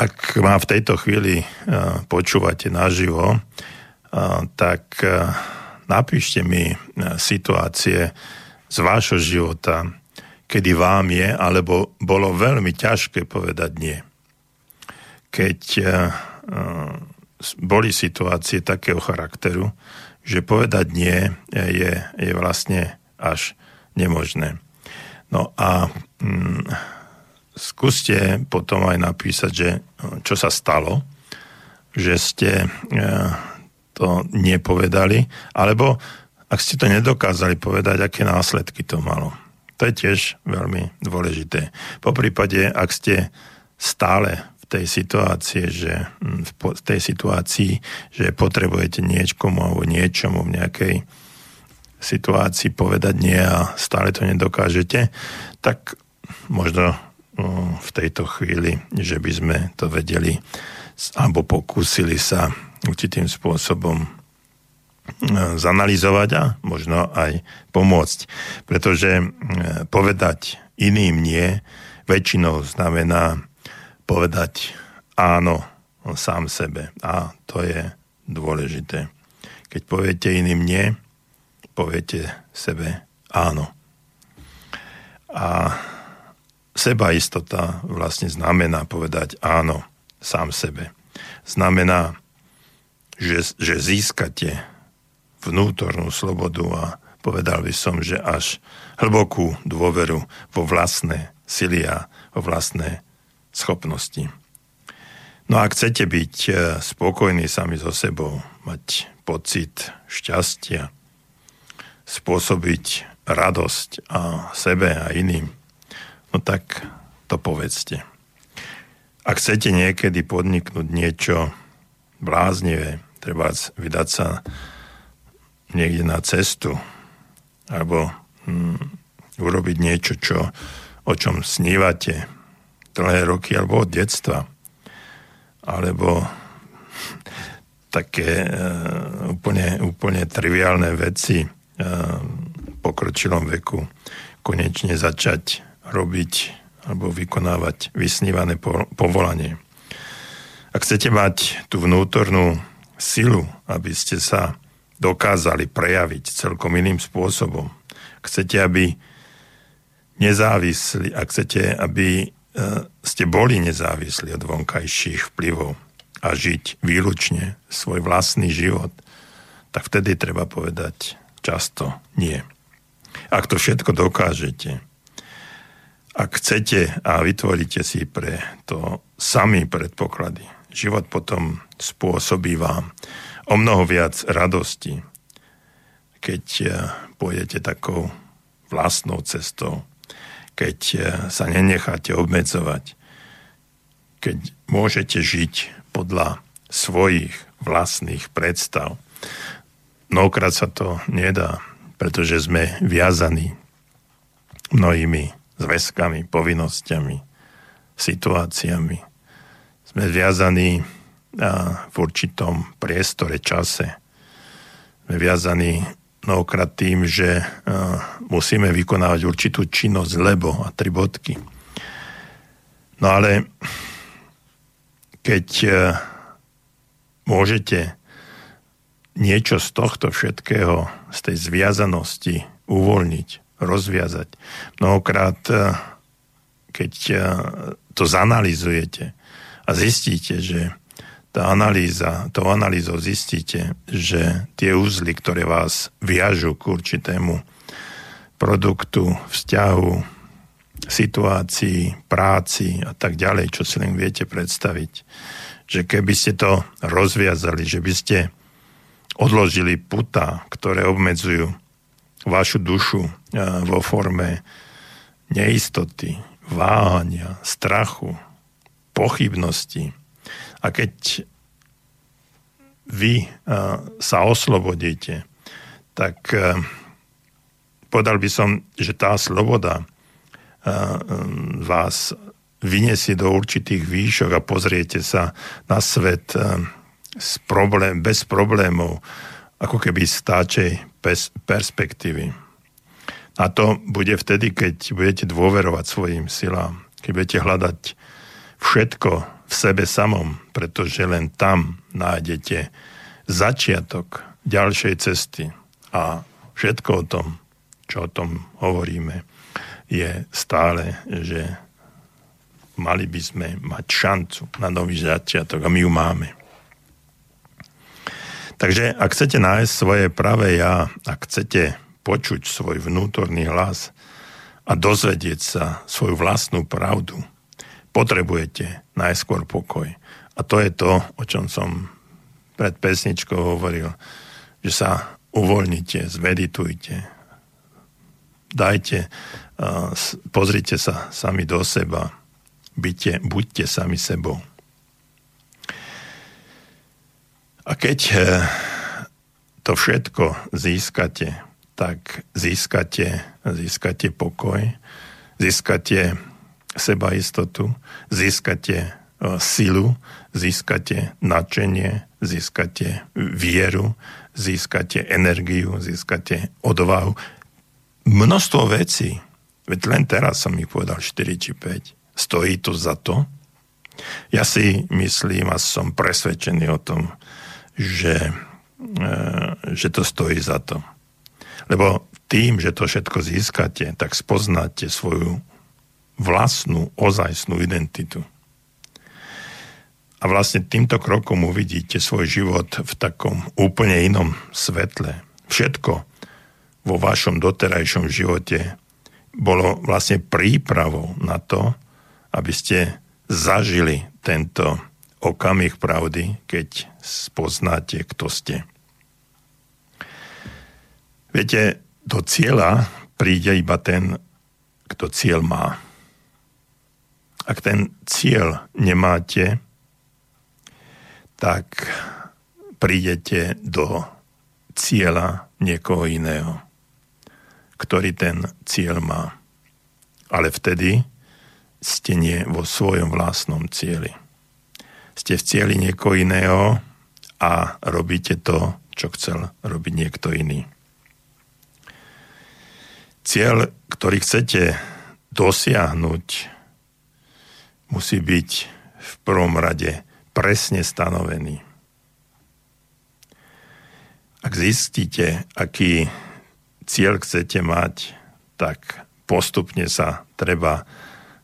Ak ma v tejto chvíli počúvate naživo, tak napíšte mi situácie z vášho života, kedy vám je, alebo bolo veľmi ťažké povedať nie. Keď boli situácie takého charakteru, že povedať nie je, je vlastne až nemožné. No a mm, skúste potom aj napísať, že čo sa stalo, že ste e, to nepovedali, alebo ak ste to nedokázali povedať, aké následky to malo. To je tiež veľmi dôležité. Po prípade, ak ste stále v tej situácii, že v tej situácii, že potrebujete niečkomu alebo niečomu v nejakej situácii povedať nie a stále to nedokážete, tak možno v tejto chvíli, že by sme to vedeli alebo pokúsili sa určitým spôsobom zanalizovať a možno aj pomôcť. Pretože povedať iným nie väčšinou znamená povedať áno sám sebe. A to je dôležité. Keď poviete iným nie, poviete sebe áno. A sebaistota vlastne znamená povedať áno sám sebe. Znamená, že, že získate vnútornú slobodu a povedal by som, že až hlbokú dôveru vo vlastné sily a vo vlastné schopnosti. No a chcete byť eh, spokojní sami so sebou, mať pocit šťastia, spôsobiť radosť a sebe a iným, no tak to povedzte. Ak chcete niekedy podniknúť niečo bláznivé, treba vydať sa niekde na cestu alebo hm, urobiť niečo, čo, o čom snívate dlhé roky alebo od detstva, alebo také e, úplne, úplne triviálne veci, pokročilom veku konečne začať robiť alebo vykonávať vysnívané povolanie. Ak chcete mať tú vnútornú silu, aby ste sa dokázali prejaviť celkom iným spôsobom, chcete, aby nezávislí, ak chcete, aby e, ste boli nezávislí od vonkajších vplyvov a žiť výlučne svoj vlastný život, tak vtedy treba povedať často nie. Ak to všetko dokážete, ak chcete a vytvoríte si pre to sami predpoklady, život potom spôsobí vám o mnoho viac radosti, keď eh, pôjdete takou vlastnou cestou, keď eh, sa nenecháte obmedzovať, keď môžete žiť podľa svojich vlastných predstav. Mnohokrát sa to nedá, pretože sme viazaní mnohými zväzkami, povinnosťami, situáciami. Sme viazaní v určitom priestore, čase. Sme viazaní mnohokrát tým, že musíme vykonávať určitú činnosť, lebo a tri bodky. No ale keď môžete niečo z tohto všetkého, z tej zviazanosti uvoľniť, rozviazať. Mnohokrát, eh, keď eh, to zanalizujete a zistíte, že tá analýza, tou analýzou zistíte, že tie úzly, ktoré vás viažu k určitému produktu, vzťahu, situácii, práci a tak ďalej, čo si len viete predstaviť, že keby ste to rozviazali, že by ste odložili puta, ktoré obmedzujú vašu dušu e, vo forme neistoty, váhania, strachu, pochybnosti. A keď vy sa oslobodíte, tak povedal by som, že tá sloboda vás vyniesie do určitých výšok a pozriete sa na svet s problém, bez problémov, ako keby stáčej perspektívy. A to bude vtedy, keď budete dôverovať svojim silám, keď budete hľadať všetko v sebe samom, pretože len tam nájdete začiatok ďalšej cesty a všetko o tom, čo o tom hovoríme, je stále, že mali by sme mať šancu na nový začiatok a my ju máme. Takže ak chcete nájsť svoje pravé ja, ak chcete počuť svoj vnútorný hlas a dozvedieť sa svoju vlastnú pravdu, potrebujete najskôr pokoj. A to je to, o čom som pred pesničkou hovoril, že sa uvoľnite, zmeditujte, dajte, pozrite sa sami do seba, byte, buďte sami sebou. A keď eh, to všetko získate, tak získate, získate pokoj, získate sebaistotu, získate eh, silu, získate nadšenie, získate vieru, získate energiu, získate odvahu. Množstvo vecí, veď len teraz som ich povedal 4 či 5, stojí to za to. Ja si myslím a som presvedčený o tom, že, e, že to stojí za to. Lebo tým, že to všetko získate, tak spoznáte svoju vlastnú, ozajstnú identitu. A vlastne týmto krokom uvidíte svoj život v takom úplne inom svetle. Všetko vo vašom doterajšom živote bolo vlastne prípravou na to, aby ste zažili tento okamih pravdy, keď spoznáte, kto ste. Viete, do cieľa príde iba ten, kto cieľ má. Ak ten cieľ nemáte, tak prídete do cieľa niekoho iného, ktorý ten cieľ má. Ale vtedy ste nie vo svojom vlastnom cieli ste v cieli niekoho iného a robíte to, čo chcel robiť niekto iný. Cieľ, ktorý chcete dosiahnuť, musí byť v prvom rade presne stanovený. Ak zistíte, aký cieľ chcete mať, tak postupne sa treba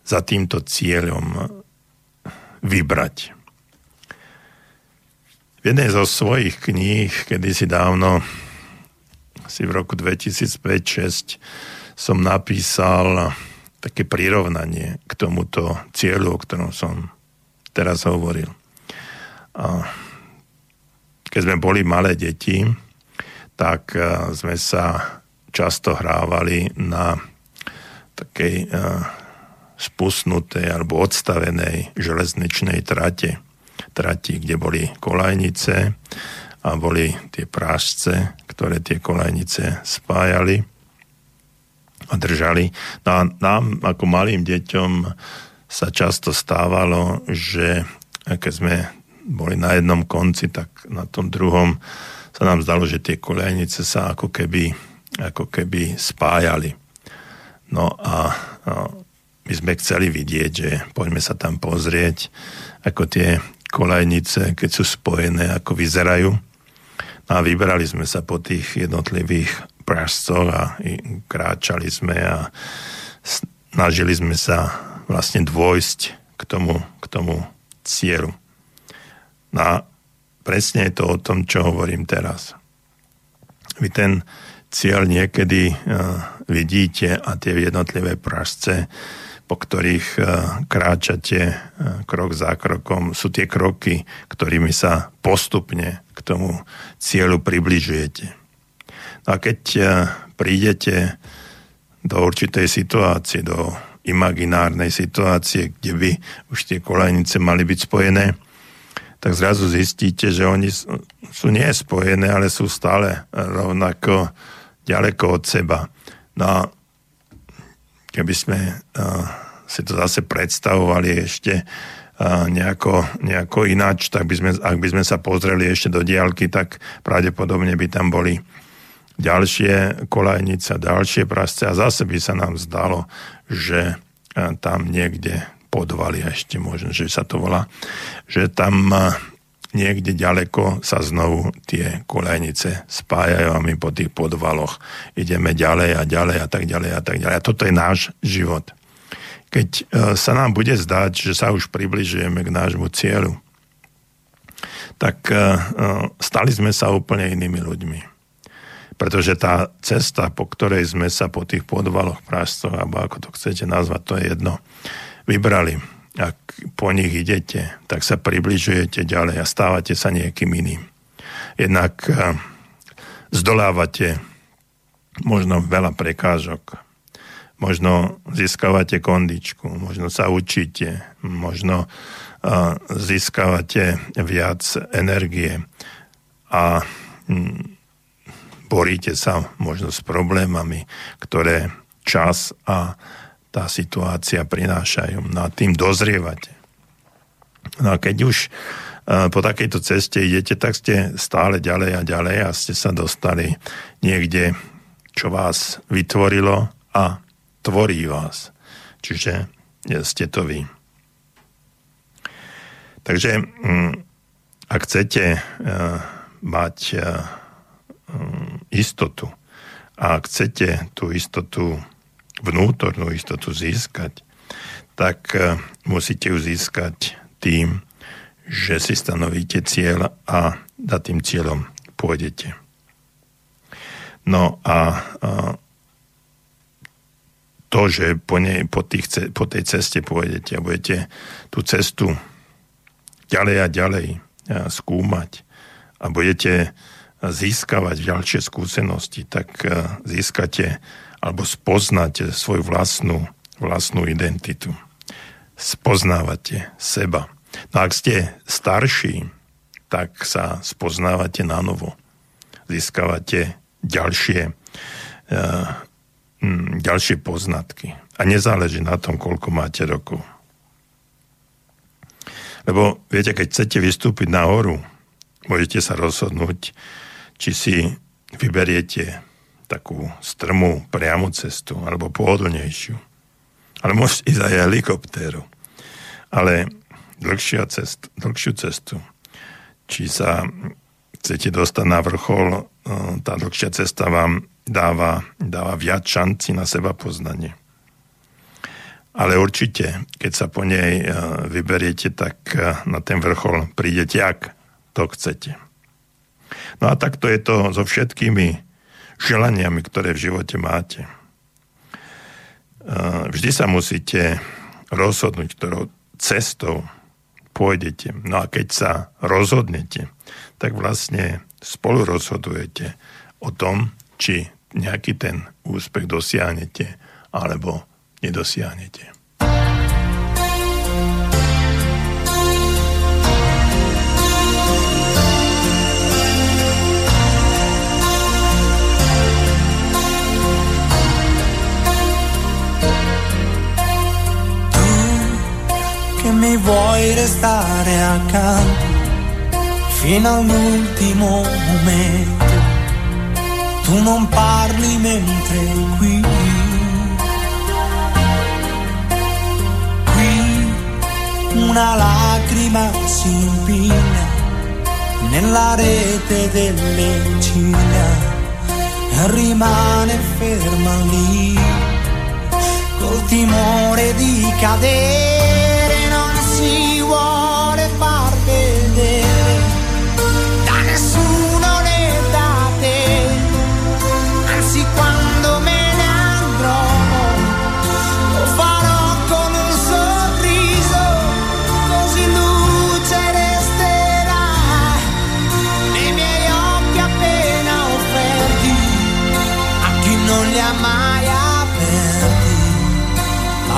za týmto cieľom vybrať jednej zo svojich kníh, kedysi dávno, asi v roku 2005-2006, som napísal také prirovnanie k tomuto cieľu, o ktorom som teraz hovoril. A keď sme boli malé deti, tak sme sa často hrávali na takej spusnutej alebo odstavenej železničnej trate trati, kde boli kolajnice a boli tie prášce, ktoré tie kolajnice spájali držali. No a nám ako malým deťom sa často stávalo, že keď sme boli na jednom konci, tak na tom druhom sa nám zdalo, že tie kolejnice sa ako keby, ako keby spájali. No a, a my sme chceli vidieť, že poďme sa tam pozrieť, ako tie kolajnice, keď sú spojené, ako vyzerajú. No a vybrali sme sa po tých jednotlivých pražcoch a kráčali sme a snažili sme sa vlastne dôjsť k tomu, k tomu cieľu. No a presne je to o tom, čo hovorím teraz. Vy ten cieľ niekedy uh, vidíte a tie jednotlivé pražce po ktorých e, kráčate e, krok za krokom, sú tie kroky, ktorými sa postupne k tomu cieľu približujete. A keď e, prídete do určitej situácie, do imaginárnej situácie, kde by už tie kolejnice mali byť spojené, tak zrazu zistíte, že oni sú nie spojené, ale sú stále rovnako ďaleko od seba. No a keby sme uh, si to zase predstavovali ešte uh, nejako, nejako ináč, tak by sme, ak by sme sa pozreli ešte do diálky, tak pravdepodobne by tam boli ďalšie kolajnice, ďalšie prasce a zase by sa nám zdalo, že uh, tam niekde podvaly, a ešte možno, že sa to volá, že tam niekde ďaleko sa znovu tie kolejnice spájajú a my po tých podvaloch ideme ďalej a ďalej a tak ďalej a tak ďalej. A toto je náš život. Keď e, sa nám bude zdať, že sa už približujeme k nášmu cieľu, tak e, e, stali sme sa úplne inými ľuďmi. Pretože tá cesta, po ktorej sme sa po tých podvaloch prástov, alebo ako to chcete nazvať, to je jedno, vybrali, ak po nich idete, tak sa približujete ďalej a stávate sa niekým iným. Jednak eh, zdolávate možno veľa prekážok, možno získavate kondičku, možno sa učíte, možno eh, získavate viac energie. A hm, boríte sa možno s problémami, ktoré čas a tá situácia prinášajú. No a tým dozrievate. No a keď už e, po takejto ceste idete, tak ste stále ďalej a ďalej a ste sa dostali niekde, čo vás vytvorilo a tvorí vás. Čiže ste to vy. Takže mm, ak chcete e, mať e, istotu a ak chcete tú istotu vnútornú istotu získať, tak e, musíte ju získať tým, že si stanovíte cieľ a za tým cieľom pôjdete. No a, to, že po, nej, po, tých, po tej ceste pôjdete a budete tú cestu ďalej a ďalej e, skúmať a budete získavať ďalšie skúsenosti, tak e, získate alebo spoznáte svoju vlastnú, vlastnú identitu. Spoznávate seba. No ak ste starší, tak sa spoznávate na novo. Získavate ďalšie, uh, ďalšie poznatky. A nezáleží na tom, koľko máte rokov. Lebo viete, keď chcete vystúpiť na horu, môžete sa rozhodnúť, či si vyberiete takú strmú priamu cestu, alebo pohodlnejšiu. Ale môžete ísť aj helikoptéru. Ale dlhšia cest, dlhšiu cestu, či sa chcete dostať na vrchol, e, tá dlhšia cesta vám dáva, dáva viac šanci na seba poznanie. Ale určite, keď sa po nej e, vyberiete, tak e, na ten vrchol prídete, ak to chcete. No a takto je to so všetkými želaniami, ktoré v živote máte. Vždy sa musíte rozhodnúť, ktorou cestou pôjdete. No a keď sa rozhodnete, tak vlastne spolu rozhodujete o tom, či nejaký ten úspech dosiahnete alebo nedosiahnete. Mi vuoi restare accanto fino all'ultimo momento. Tu non parli mentre qui, qui una lacrima si impina nella rete delle ciglia e rimane ferma lì col timore di cadere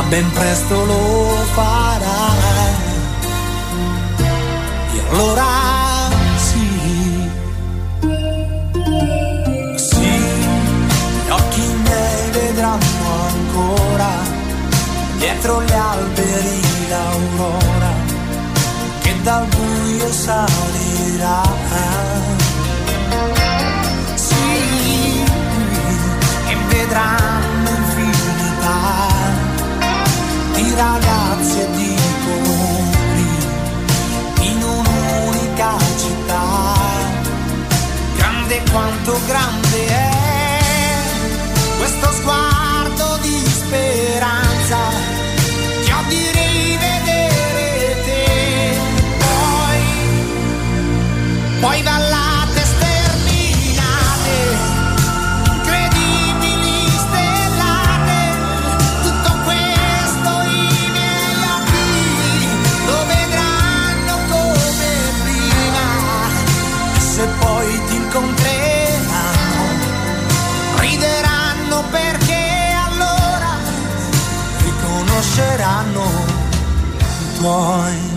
ben presto lo farà allora sì, sì, gli occhi miei vedranno ancora dietro gli alberi l'aurora che dal buio salirà. fotograma on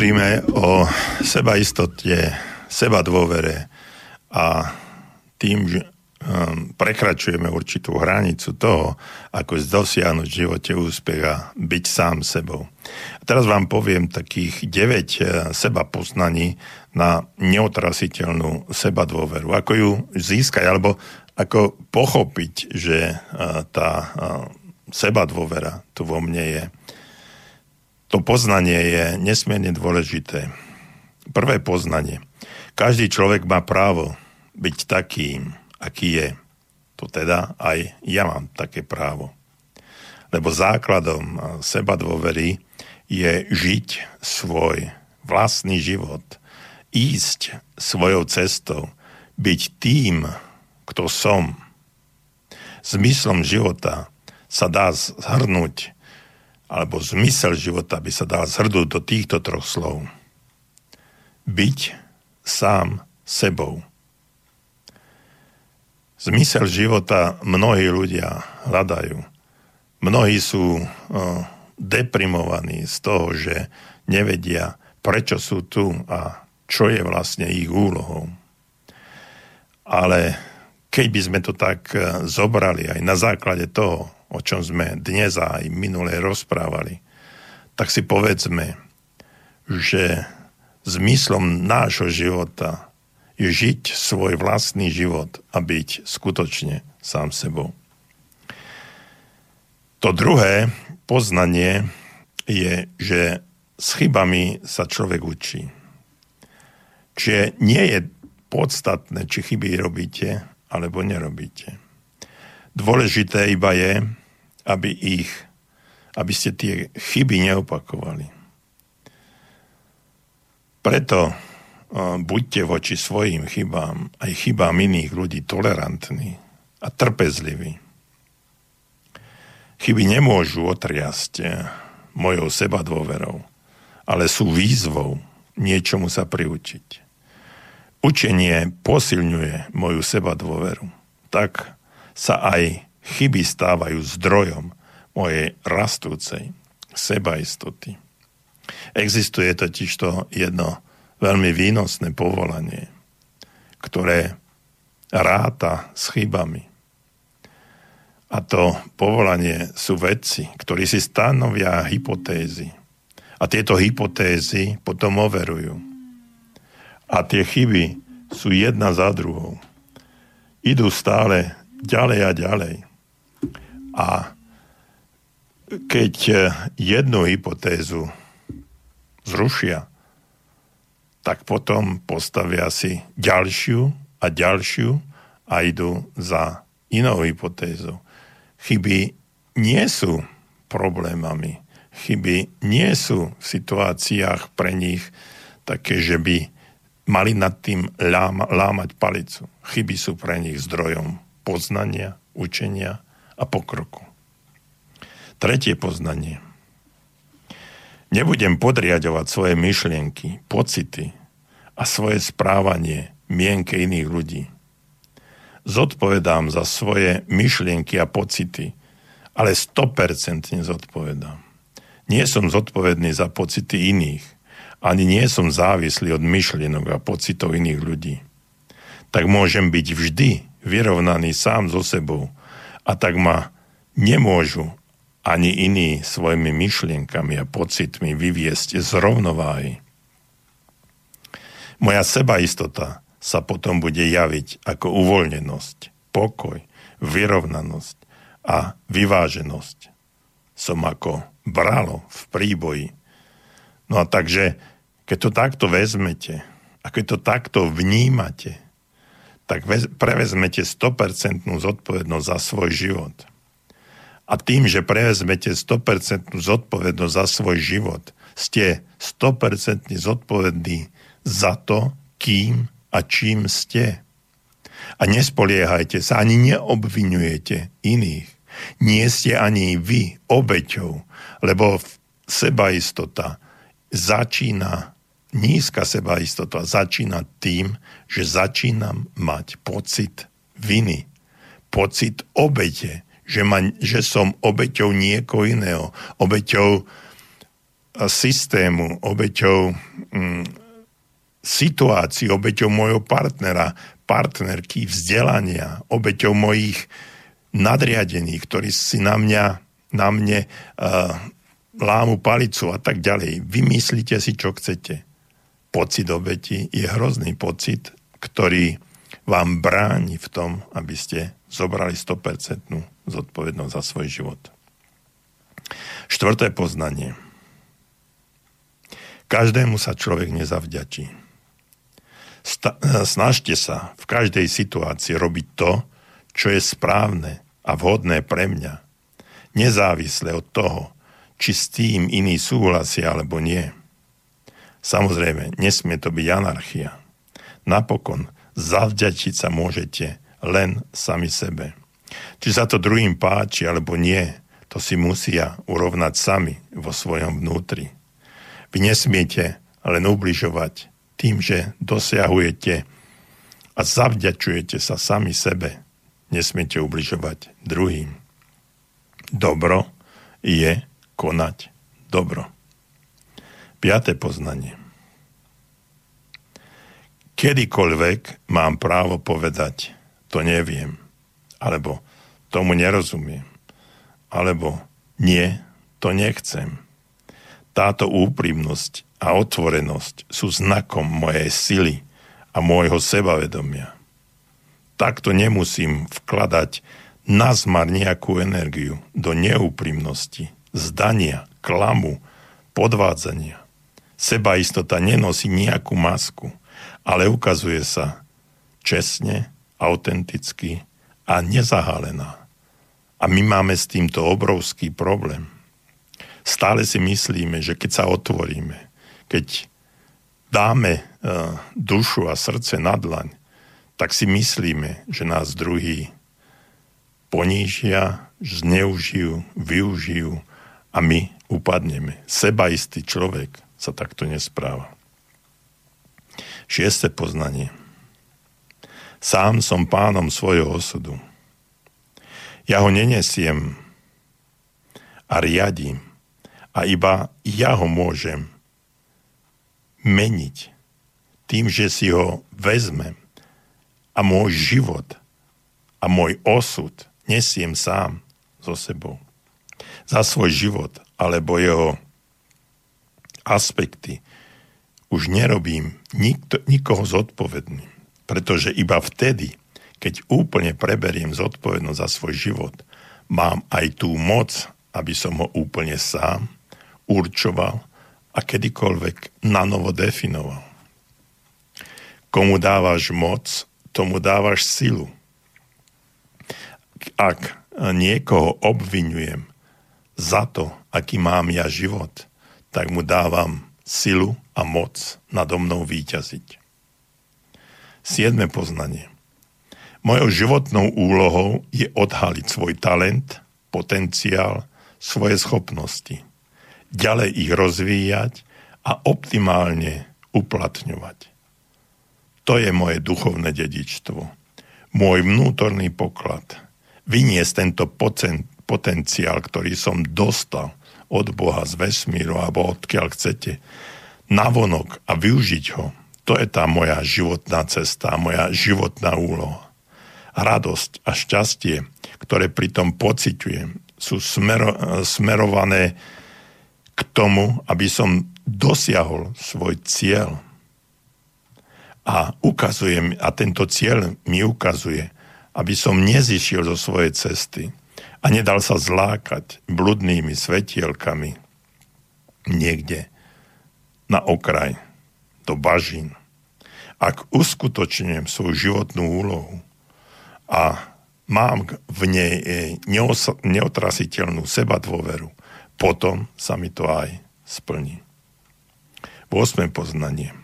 Hovoríme o sebaistote, seba dôvere a tým, že um, prekračujeme určitú hranicu toho, ako dosiahnuť v živote úspech a byť sám sebou. A teraz vám poviem takých 9 uh, seba poznaní na neotrasiteľnú seba dôveru. Ako ju získať, alebo ako pochopiť, že uh, tá uh, seba dôvera tu vo mne je to poznanie je nesmierne dôležité. Prvé poznanie. Každý človek má právo byť takým, aký je. To teda aj ja mám také právo. Lebo základom seba dôvery je žiť svoj vlastný život, ísť svojou cestou, byť tým, kto som. Zmyslom života sa dá zhrnúť alebo zmysel života by sa dal zhrnúť do týchto troch slov. Byť sám sebou. Zmysel života mnohí ľudia hľadajú. Mnohí sú deprimovaní z toho, že nevedia, prečo sú tu a čo je vlastne ich úlohou. Ale keď by sme to tak e, zobrali aj na základe toho, o čom sme dnes aj minule rozprávali, tak si povedzme, že zmyslom nášho života je žiť svoj vlastný život a byť skutočne sám sebou. To druhé poznanie je, že s chybami sa človek učí. Čiže nie je podstatné, či chyby robíte alebo nerobíte. Dôležité iba je, aby ich, aby ste tie chyby neopakovali. Preto buďte voči svojim chybám, aj chybám iných ľudí tolerantní a trpezliví. Chyby nemôžu otriasť e, mojou sebadôverou, ale sú výzvou niečomu sa priučiť. Učenie posilňuje moju sebadôveru. Tak sa aj chyby stávajú zdrojom mojej rastúcej sebaistoty. Existuje totiž to jedno veľmi výnosné povolanie, ktoré ráta s chybami. A to povolanie sú vedci, ktorí si stanovia hypotézy. A tieto hypotézy potom overujú. A tie chyby sú jedna za druhou. Idú stále ďalej a ďalej. A keď e, jednu hypotézu zrušia, tak potom postavia si ďalšiu a ďalšiu a idú za inou hypotézou. Chyby nie sú problémami. Chyby nie sú v situáciách pre nich také, že by mali nad tým láma, lámať palicu. Chyby sú pre nich zdrojom poznania, učenia a pokroku. Tretie poznanie. Nebudem podriadovať svoje myšlienky, pocity a svoje správanie mienke iných ľudí. Zodpovedám za svoje myšlienky a pocity, ale 100% zodpovedám. Nie som zodpovedný za pocity iných, ani nie som závislý od myšlienok a pocitov iných ľudí. Tak môžem byť vždy vyrovnaný sám so sebou a tak ma nemôžu ani iní svojimi myšlienkami a pocitmi vyviesť z rovnováhy. Moja sebaistota sa potom bude javiť ako uvoľnenosť, pokoj, vyrovnanosť a vyváženosť. Som ako bralo v príboji. No a takže, keď to takto vezmete A keď to takto vnímate, tak prevezmete 100% zodpovednosť za svoj život. A tým, že prevezmete 100% zodpovednosť za svoj život, ste 100% zodpovední za to, kým a čím ste. A nespoliehajte sa, ani neobvinujete iných. Nie ste ani vy obeťou, lebo sebaistota začína nízka sebaistota začína tým, že začínam mať pocit viny, pocit obete, že, ma, že som obeťou niekoho iného, obeťou systému, obeťou mm, situácií, obeťou môjho partnera, partnerky, vzdelania, obeťou mojich nadriadených, ktorí si na mňa, na mne uh, lámu palicu a tak ďalej. Vymyslíte si, čo chcete pocit obeti je hrozný pocit, ktorý vám bráni v tom, aby ste zobrali 100% zodpovednosť za svoj život. Štvrté poznanie. Každému sa človek nezavďačí. Sta- snažte sa v každej situácii robiť to, čo je správne a vhodné pre mňa, nezávisle od toho, či s tým iní súhlasia alebo nie. Samozrejme, nesmie to byť anarchia. Napokon, zavďačiť sa môžete len sami sebe. Či sa to druhým páči alebo nie, to si musia urovnať sami vo svojom vnútri. Vy nesmiete len ubližovať tým, že dosiahujete a zavďačujete sa sami sebe. Nesmiete ubližovať druhým. Dobro je konať dobro. Piaté poznanie. Kedykoľvek mám právo povedať, to neviem, alebo tomu nerozumiem, alebo nie, to nechcem. Táto úprimnosť a otvorenosť sú znakom mojej sily a môjho sebavedomia. Takto nemusím vkladať nazmar nejakú energiu do neúprimnosti, zdania, klamu, podvádzania. Sebaistota nenosí nejakú masku, ale ukazuje sa čestne, autenticky a nezahalená. A my máme s týmto obrovský problém. Stále si myslíme, že keď sa otvoríme, keď dáme uh, dušu a srdce na dlaň, tak si myslíme, že nás druhý ponížia, zneužijú, využijú a my upadneme. Sebaistý človek sa takto nespráva. Šieste poznanie. Sám som pánom svojho osudu. Ja ho nenesiem a riadím a iba ja ho môžem meniť tým, že si ho vezmem a môj život a môj osud nesiem sám so sebou. Za svoj život alebo jeho aspekty už nerobím nikto, nikoho zodpovedný. Pretože iba vtedy, keď úplne preberiem zodpovednosť za svoj život, mám aj tú moc, aby som ho úplne sám určoval a kedykoľvek na novo definoval. Komu dávaš moc, tomu dávaš silu. Ak niekoho obvinujem za to, aký mám ja život, tak mu dávam silu a moc nado mnou výťaziť. Siedme poznanie. Mojou životnou úlohou je odhaliť svoj talent, potenciál, svoje schopnosti, ďalej ich rozvíjať a optimálne uplatňovať. To je moje duchovné dedičstvo. Môj vnútorný poklad. Vyniesť tento potenciál, ktorý som dostal od Boha z vesmíru alebo odkiaľ chcete, navonok a využiť ho. To je tá moja životná cesta, moja životná úloha. Radosť a šťastie, ktoré pritom pociťujem, sú smero, smerované k tomu, aby som dosiahol svoj cieľ. A ukazujem, a tento cieľ mi ukazuje, aby som nezišiel zo svojej cesty, a nedal sa zlákať bludnými svetielkami niekde na okraj, do bažín. Ak uskutočňujem svoju životnú úlohu a mám v nej neotrasiteľnú seba dôveru, potom sa mi to aj splní. 8. poznanie.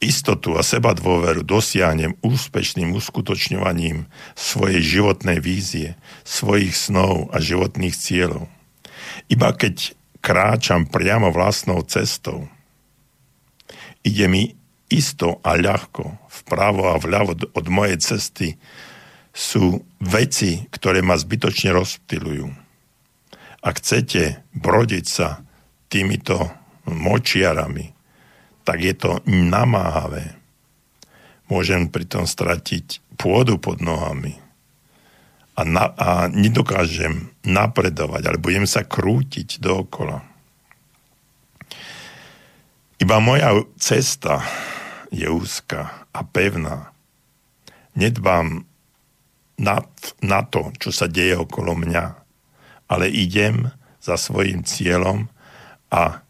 Istotu a seba dôveru dosiahnem úspešným uskutočňovaním svojej životnej vízie, svojich snov a životných cieľov. Iba keď kráčam priamo vlastnou cestou, ide mi isto a ľahko vpravo a vľavo od mojej cesty sú veci, ktoré ma zbytočne rozptilujú. Ak chcete brodiť sa týmito močiarami, tak je to namáhavé. Môžem pritom stratiť pôdu pod nohami a, na, a nedokážem napredovať, ale budem sa krútiť dookola. Iba moja cesta je úzka a pevná. Nedbám na, na to, čo sa deje okolo mňa, ale idem za svojim cieľom a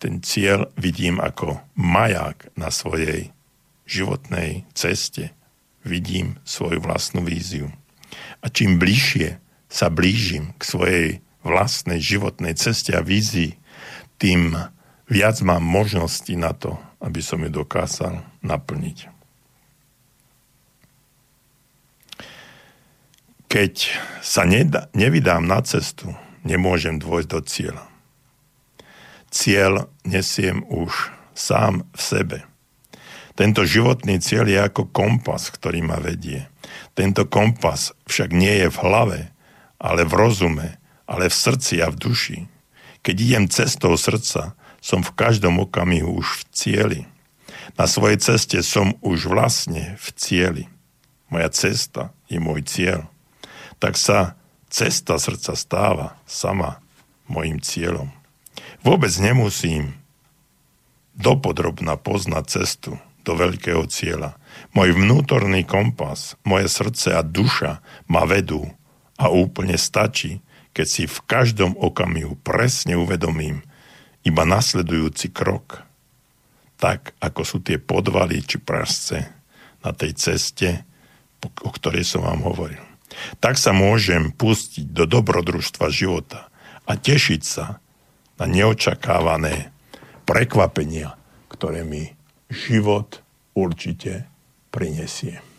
ten cieľ vidím ako maják na svojej životnej ceste. Vidím svoju vlastnú víziu. A čím bližšie sa blížim k svojej vlastnej životnej ceste a vízii, tým viac mám možností na to, aby som ju dokázal naplniť. Keď sa nevydám na cestu, nemôžem dôjsť do cieľa. Cieľ nesiem už sám v sebe. Tento životný cieľ je ako kompas, ktorý ma vedie. Tento kompas však nie je v hlave, ale v rozume, ale v srdci a v duši. Keď idem cestou srdca, som v každom okamihu už v cieli. Na svojej ceste som už vlastne v cieli. Moja cesta je môj cieľ. Tak sa cesta srdca stáva sama mojim cieľom. Vôbec nemusím dopodrobna poznať cestu do veľkého cieľa. Môj vnútorný kompas, moje srdce a duša ma vedú a úplne stačí, keď si v každom okamihu presne uvedomím, iba nasledujúci krok, tak ako sú tie podvaly či prasce na tej ceste, o ktorej som vám hovoril. Tak sa môžem pustiť do dobrodružstva života a tešiť sa na neočakávané prekvapenia, ktoré mi život určite prinesie.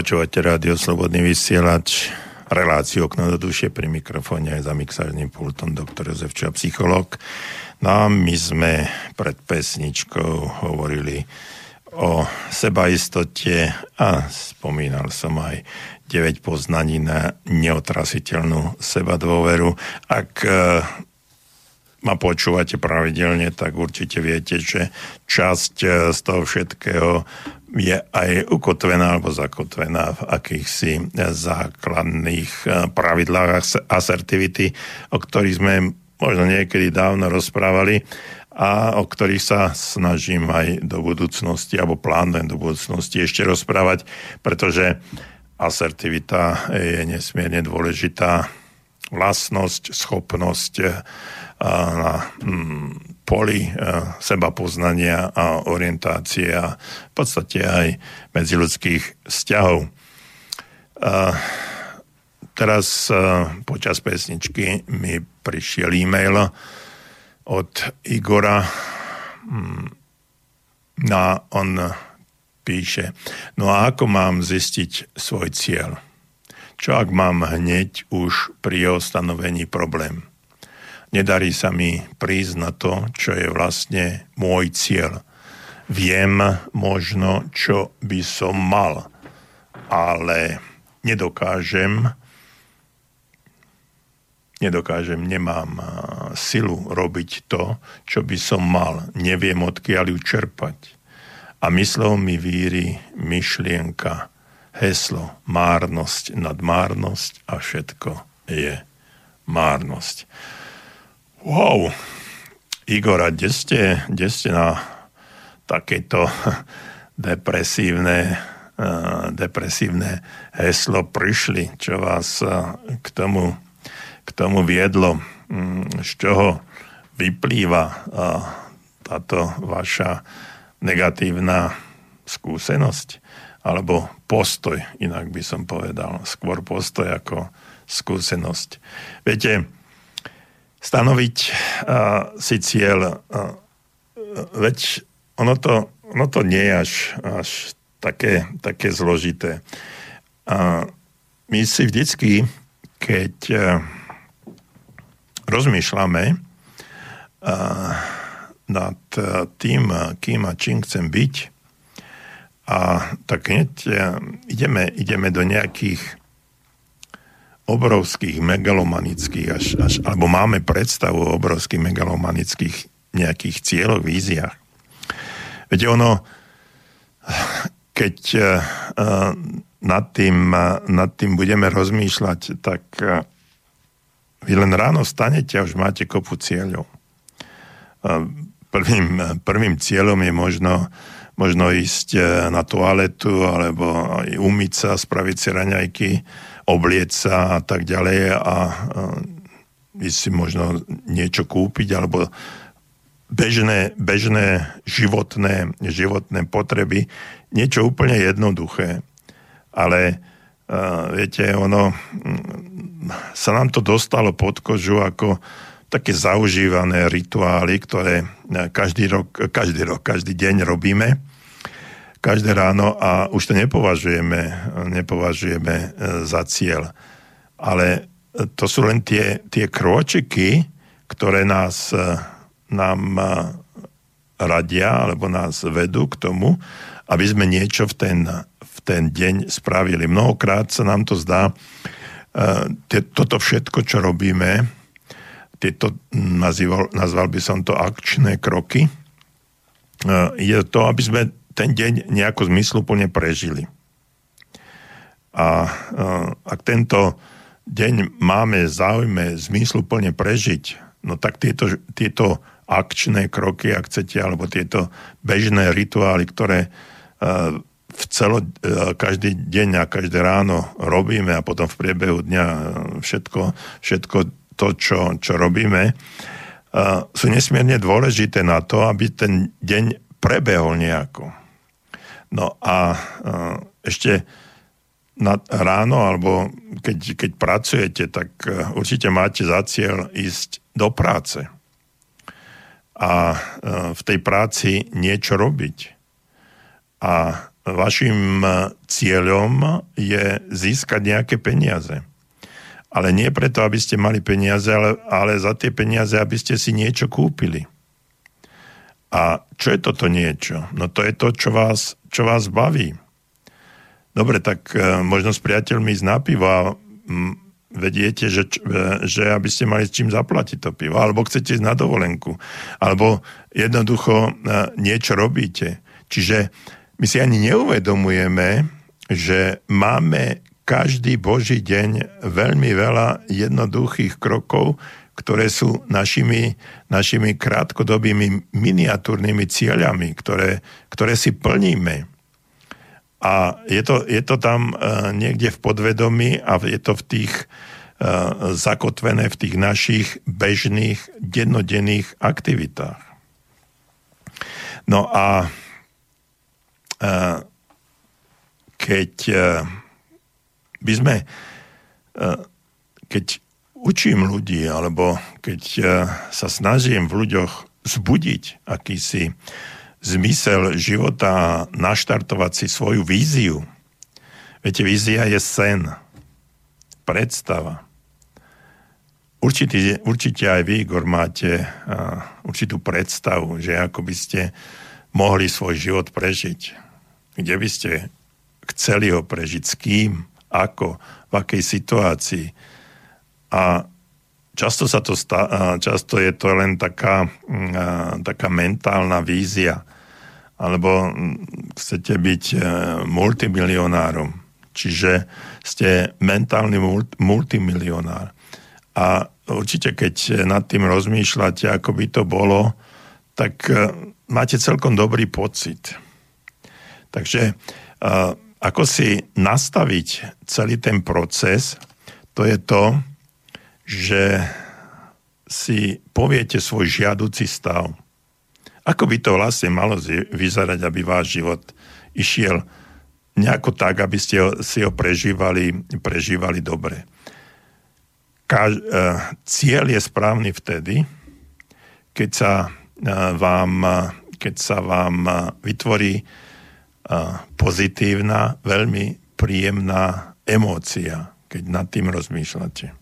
Počúvate rádio Slobodný vysielač, reláciu okno do duše pri mikrofóne aj za mixážnym pultom doktor Jozef Ča, psycholog. No a my sme pred pesničkou hovorili o sebaistote a spomínal som aj 9 poznaní na neotrasiteľnú sebadôveru. Ak e, ma počúvate pravidelne, tak určite viete, že časť e, z toho všetkého je aj ukotvená alebo zakotvená v akýchsi základných e, pravidlách as- asertivity, o ktorých sme možno niekedy dávno rozprávali a o ktorých sa snažím aj do budúcnosti alebo plánujem do budúcnosti ešte rozprávať, pretože asertivita je nesmierne dôležitá. Vlastnosť, schopnosť eh, na mm, poli eh, seba poznania a orientácie a v podstate aj medziludských vzťahov. Eh, Teraz počas pesničky mi prišiel e-mail od Igora. Mm, No a on píše, no a ako mám zistiť svoj cieľ? Čo ak mám hneď už pri jeho stanovení problém? Nedarí sa mi prísť na to, čo je vlastne môj cieľ. Viem možno, čo by som mal, ale nedokážem nedokážem, nemám a, silu robiť to, čo by som mal. Neviem, odkiaľ ju čerpať. A myslou mi víri myšlienka, heslo, márnosť nad márnosť a všetko je márnosť. Wow, Igor, a kde ste, kde ste na takéto depresívne, eh, depresívne heslo prišli, čo vás eh, k tomu k tomu viedlo, mm, z čoho vyplýva táto vaša negatívna skúsenosť? Alebo postoj, inak by som povedal, skôr postoj ako skúsenosť. Viete, stanoviť uh, si cieľ, uh, veď ono to, ono to nie je až, až také, také zložité. Uh, my si vždycky, keď uh, rozmýšľame uh, nad eh, tým, eh, kým a čím chcem byť. A tak hneď eh, ideme, ideme do nejakých obrovských megalomanických, až, až, alebo máme predstavu o obrovských megalomanických nejakých cieľoch, víziách. Viete, ono, keď uh, nad, tým, uh, nad tým budeme rozmýšľať, tak vy len ráno stanete a už máte kopu cieľov. Prvým, prvým cieľom je možno, možno ísť na toaletu alebo umyť sa, spraviť si raňajky, oblieť sa a tak ďalej a ísť si možno niečo kúpiť alebo bežné, bežné životné, životné potreby, niečo úplne jednoduché. Ale uh, viete, ono sa nám to dostalo pod kožu ako také zaužívané rituály, ktoré každý rok, každý rok, každý deň robíme, každé ráno a už to nepovažujeme, nepovažujeme e, za cieľ. Ale to sú len tie, tie krôčiky, ktoré nás nám radia alebo nás vedú k tomu, aby sme niečo v ten, v ten deň spravili. Mnohokrát sa nám to zdá, e, toto všetko, čo robíme, tieto, nazýval, nazval by som to akčné kroky, e, je to, aby sme ten deň nejako zmysluplne prežili. A e, ak tento deň máme záujme zmysluplne prežiť, no tak tieto, tieto akčné kroky, ak chcete, alebo tieto bežné rituály, ktoré e, v celo, e, každý deň a každé ráno robíme a potom v priebehu dňa všetko, všetko to, čo, čo robíme, sú nesmierne dôležité na to, aby ten deň prebehol nejako. No a ešte na ráno, alebo keď, keď pracujete, tak určite máte za cieľ ísť do práce a e, v tej práci niečo robiť. A vašim e, cieľom je získať nejaké peniaze. Ale nie preto, aby ste mali peniaze, ale, ale za tie peniaze, aby ste si niečo kúpili. A čo je toto niečo? No to je to, čo vás, čo vás baví. Dobre, tak e, možno s priateľmi ísť na pivo a vediete, že, že aby ste mali s čím zaplatiť to pivo, alebo chcete ísť na dovolenku, alebo jednoducho e, niečo robíte. Čiže my si ani neuvedomujeme, že máme každý Boží deň veľmi veľa jednoduchých krokov, ktoré sú našimi, našimi krátkodobými miniatúrnymi cieľami, ktoré, ktoré si plníme. A je to, je to tam uh, niekde v podvedomí a je to v tých uh, zakotvené v tých našich bežných, dennodenných aktivitách. No a uh, keď by sme, keď učím ľudí, alebo keď uh, sa snažím v ľuďoch zbudiť akýsi zmysel života naštartovať si svoju víziu. Viete, vízia je sen, predstava. Určite, určite aj vy, Igor, máte uh, určitú predstavu, že ako by ste mohli svoj život prežiť. Kde by ste chceli ho prežiť, s kým, ako, v akej situácii. A často, sa to stá, často je to len taká, taká mentálna vízia alebo chcete byť e, multimilionárom, čiže ste mentálny multimilionár. A určite, keď nad tým rozmýšľate, ako by to bolo, tak e, máte celkom dobrý pocit. Takže e, ako si nastaviť celý ten proces, to je to, že si poviete svoj žiaduci stav ako by to vlastne malo vyzerať, aby váš život išiel nejako tak, aby ste si ho prežívali, prežívali dobre. Kaž, uh, cieľ je správny vtedy, keď sa uh, vám, keď sa vám uh, vytvorí uh, pozitívna, veľmi príjemná emócia, keď nad tým rozmýšľate.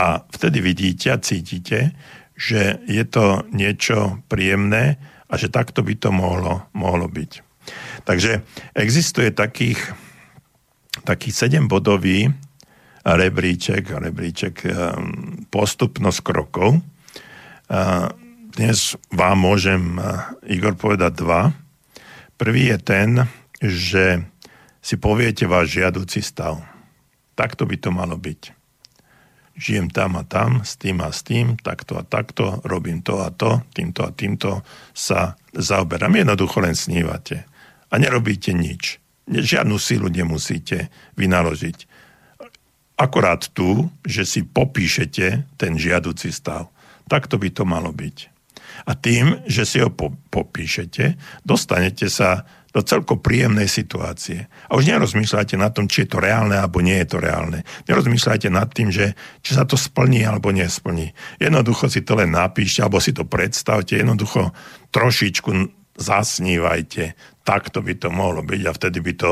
A vtedy vidíte a cítite, že je to niečo príjemné a že takto by to mohlo, mohlo byť. Takže existuje takých, taký 7-bodový rebríček, rebríček ehm, postupnosť krokov. Dnes vám môžem, Igor, povedať dva. Prvý je ten, že si poviete váš žiaduci stav. Takto by to malo byť. Žijem tam a tam, s tým a s tým, takto a takto, robím to a to, týmto a týmto sa zaoberám. Jednoducho len snívate. A nerobíte nič. Žiadnu sílu nemusíte vynaložiť. Akorát tu, že si popíšete ten žiaduci stav. Takto by to malo byť. A tým, že si ho po, popíšete, dostanete sa do celko príjemnej situácie. A už nerozmýšľajte nad tom, či je to reálne alebo nie je to reálne. Nerozmýšľajte nad tým, že či sa to splní alebo nesplní. Jednoducho si to len napíšte alebo si to predstavte. Jednoducho trošičku zasnívajte. Takto by to mohlo byť a vtedy by to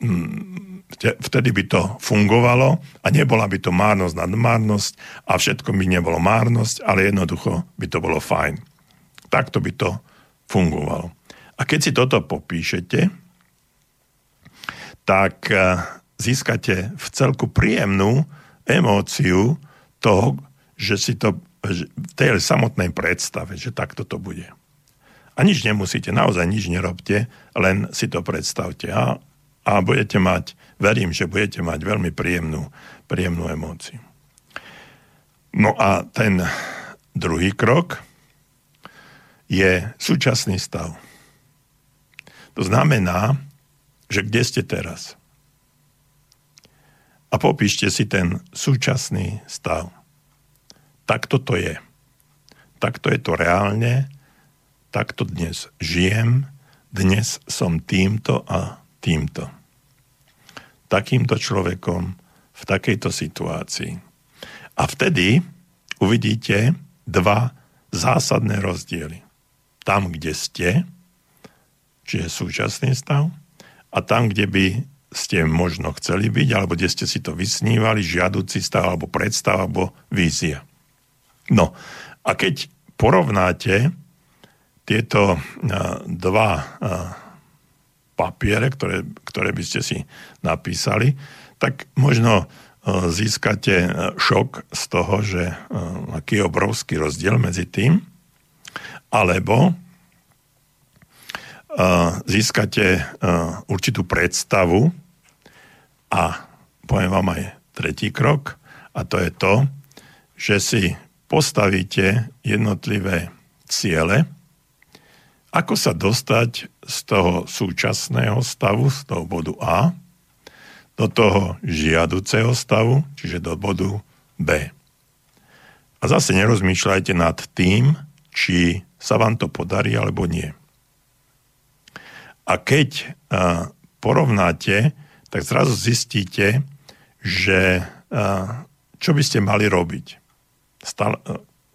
mm, vtedy by to fungovalo a nebola by to márnosť nad márnosť a všetko by nebolo márnosť, ale jednoducho by to bolo fajn. Takto by to fungovalo. A keď si toto popíšete, tak eh, získate v celku príjemnú emóciu toho, že si to v tej samotnej predstave, že takto to bude. A nič nemusíte, naozaj nič nerobte, len si to predstavte. A a budete mať, verím, že budete mať veľmi príjemnú, príjemnú emóciu. No a ten druhý krok je súčasný stav. To znamená, že kde ste teraz? A popíšte si ten súčasný stav. Takto to je. Takto je to reálne, takto dnes žijem, dnes som týmto a týmto takýmto človekom v takejto situácii. A vtedy uvidíte dva zásadné rozdiely. Tam, kde ste, čiže súčasný stav, a tam, kde by ste možno chceli byť, alebo kde ste si to vysnívali, žiaduci stav, alebo predstav, alebo vízia. No, a keď porovnáte tieto dva papiere, ktoré, ktoré by ste si napísali, tak možno e, získate e, šok z toho, že e, aký je obrovský rozdiel medzi tým, alebo získate určitú predstavu a poviem vám aj tretí krok, a to je to, že si postavíte jednotlivé ciele, ako sa dostať z toho súčasného stavu, z toho bodu A, do toho žiaduceho stavu, čiže do bodu B. A zase nerozmýšľajte nad tým, či sa vám to podarí alebo nie. A keď a, porovnáte, tak zrazu zistíte, že a, čo by ste mali robiť. Stal,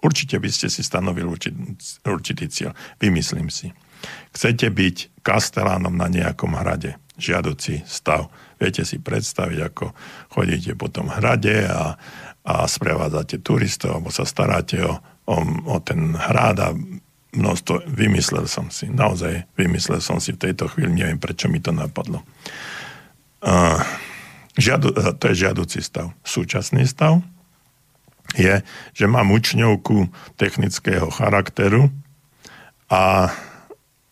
Určite by ste si stanovili určitý, určitý cieľ. Vymyslím si. Chcete byť kastelánom na nejakom hrade. Žiaduci stav. Viete si predstaviť, ako chodíte po tom hrade a, a sprevádzate turistov, alebo sa staráte o, o, o ten hrad a množstvo, vymyslel som si, naozaj vymyslel som si v tejto chvíli, neviem prečo mi to napadlo. Uh, žiadu, to je žiaduci stav. Súčasný stav, je, že mám učňovku technického charakteru a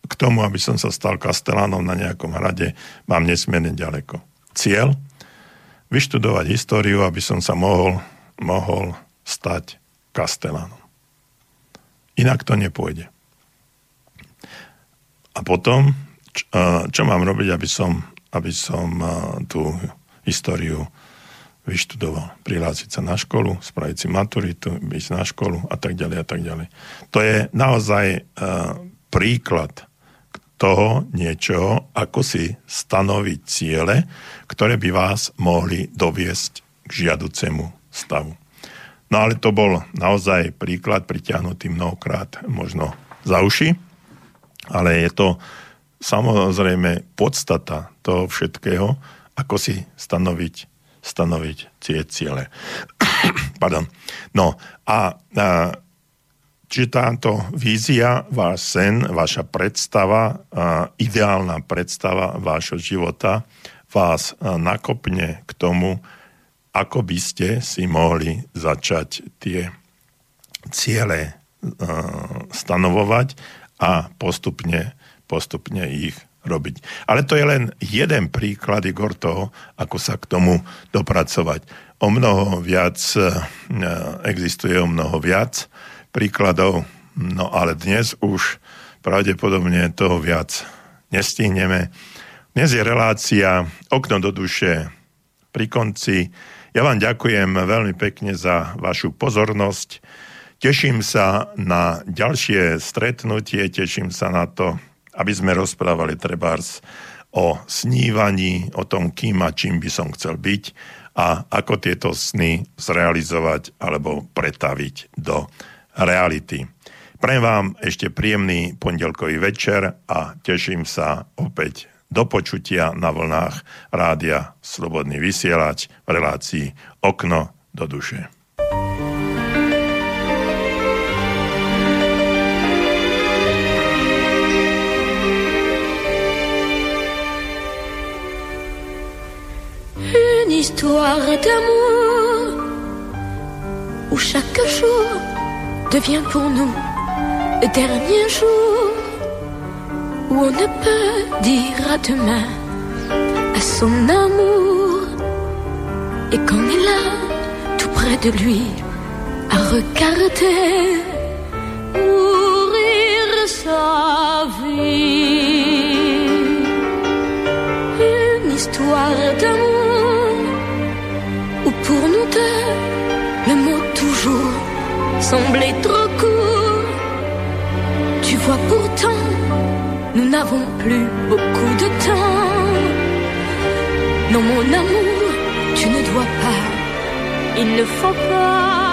k tomu, aby som sa stal kastelánom na nejakom hrade, mám nesmierne ďaleko. Cieľ? Vyštudovať históriu, aby som sa mohol, mohol stať kastelánom. Inak to nepôjde. A potom, čo, čo mám robiť, aby som, aby som tú históriu vyštudoval. Prihlásiť sa na školu, spraviť si maturitu, byť na školu a tak ďalej a tak ďalej. To je naozaj uh, príklad toho niečoho, ako si stanoviť ciele, ktoré by vás mohli doviesť k žiaducemu stavu. No ale to bol naozaj príklad pritiahnutý mnohokrát možno za uši, ale je to samozrejme podstata toho všetkého, ako si stanoviť stanoviť tie ciele. Pardon. No a, a čiže táto vízia, váš sen, vaša predstava, ideálna predstava vášho života vás nakopne k tomu, ako by ste si mohli začať tie ciele stanovovať a postupne, postupne ich robiť. Ale to je len jeden príklad, Igor, toho, ako sa k tomu dopracovať. O mnoho viac, existuje o mnoho viac príkladov, no ale dnes už pravdepodobne toho viac nestihneme. Dnes je relácia Okno do duše pri konci. Ja vám ďakujem veľmi pekne za vašu pozornosť. Teším sa na ďalšie stretnutie, teším sa na to, aby sme rozprávali trebárs o snívaní, o tom, kým a čím by som chcel byť a ako tieto sny zrealizovať alebo pretaviť do reality. Prajem vám ešte príjemný pondelkový večer a teším sa opäť do počutia na vlnách rádia Slobodný vysielač v relácii Okno do duše. Une histoire d'amour où chaque jour devient pour nous le dernier jour où on ne peut dire à demain à son amour et qu'on est là tout près de lui à regarder mourir sa vie. Une histoire d'amour où pour nous deux le mot toujours semblait trop nous n'avons plus beaucoup de temps. Non, mon amour, tu ne dois pas, il ne faut pas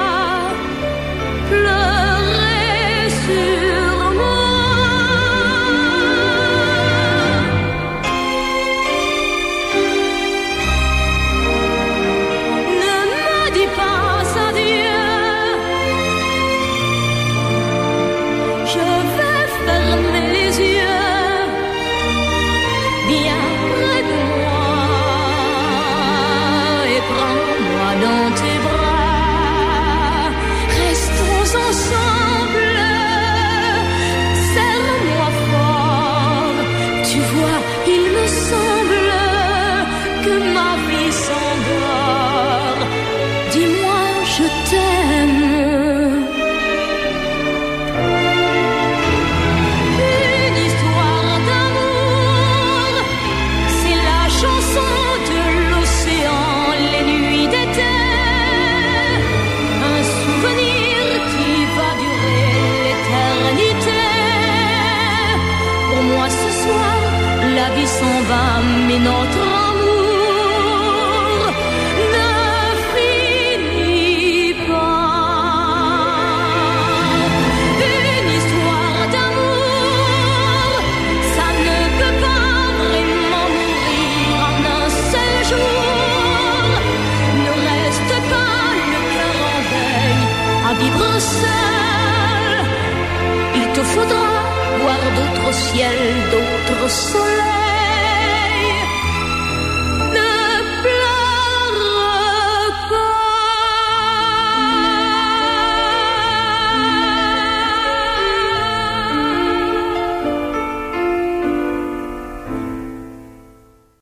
ciel d'autres soleils.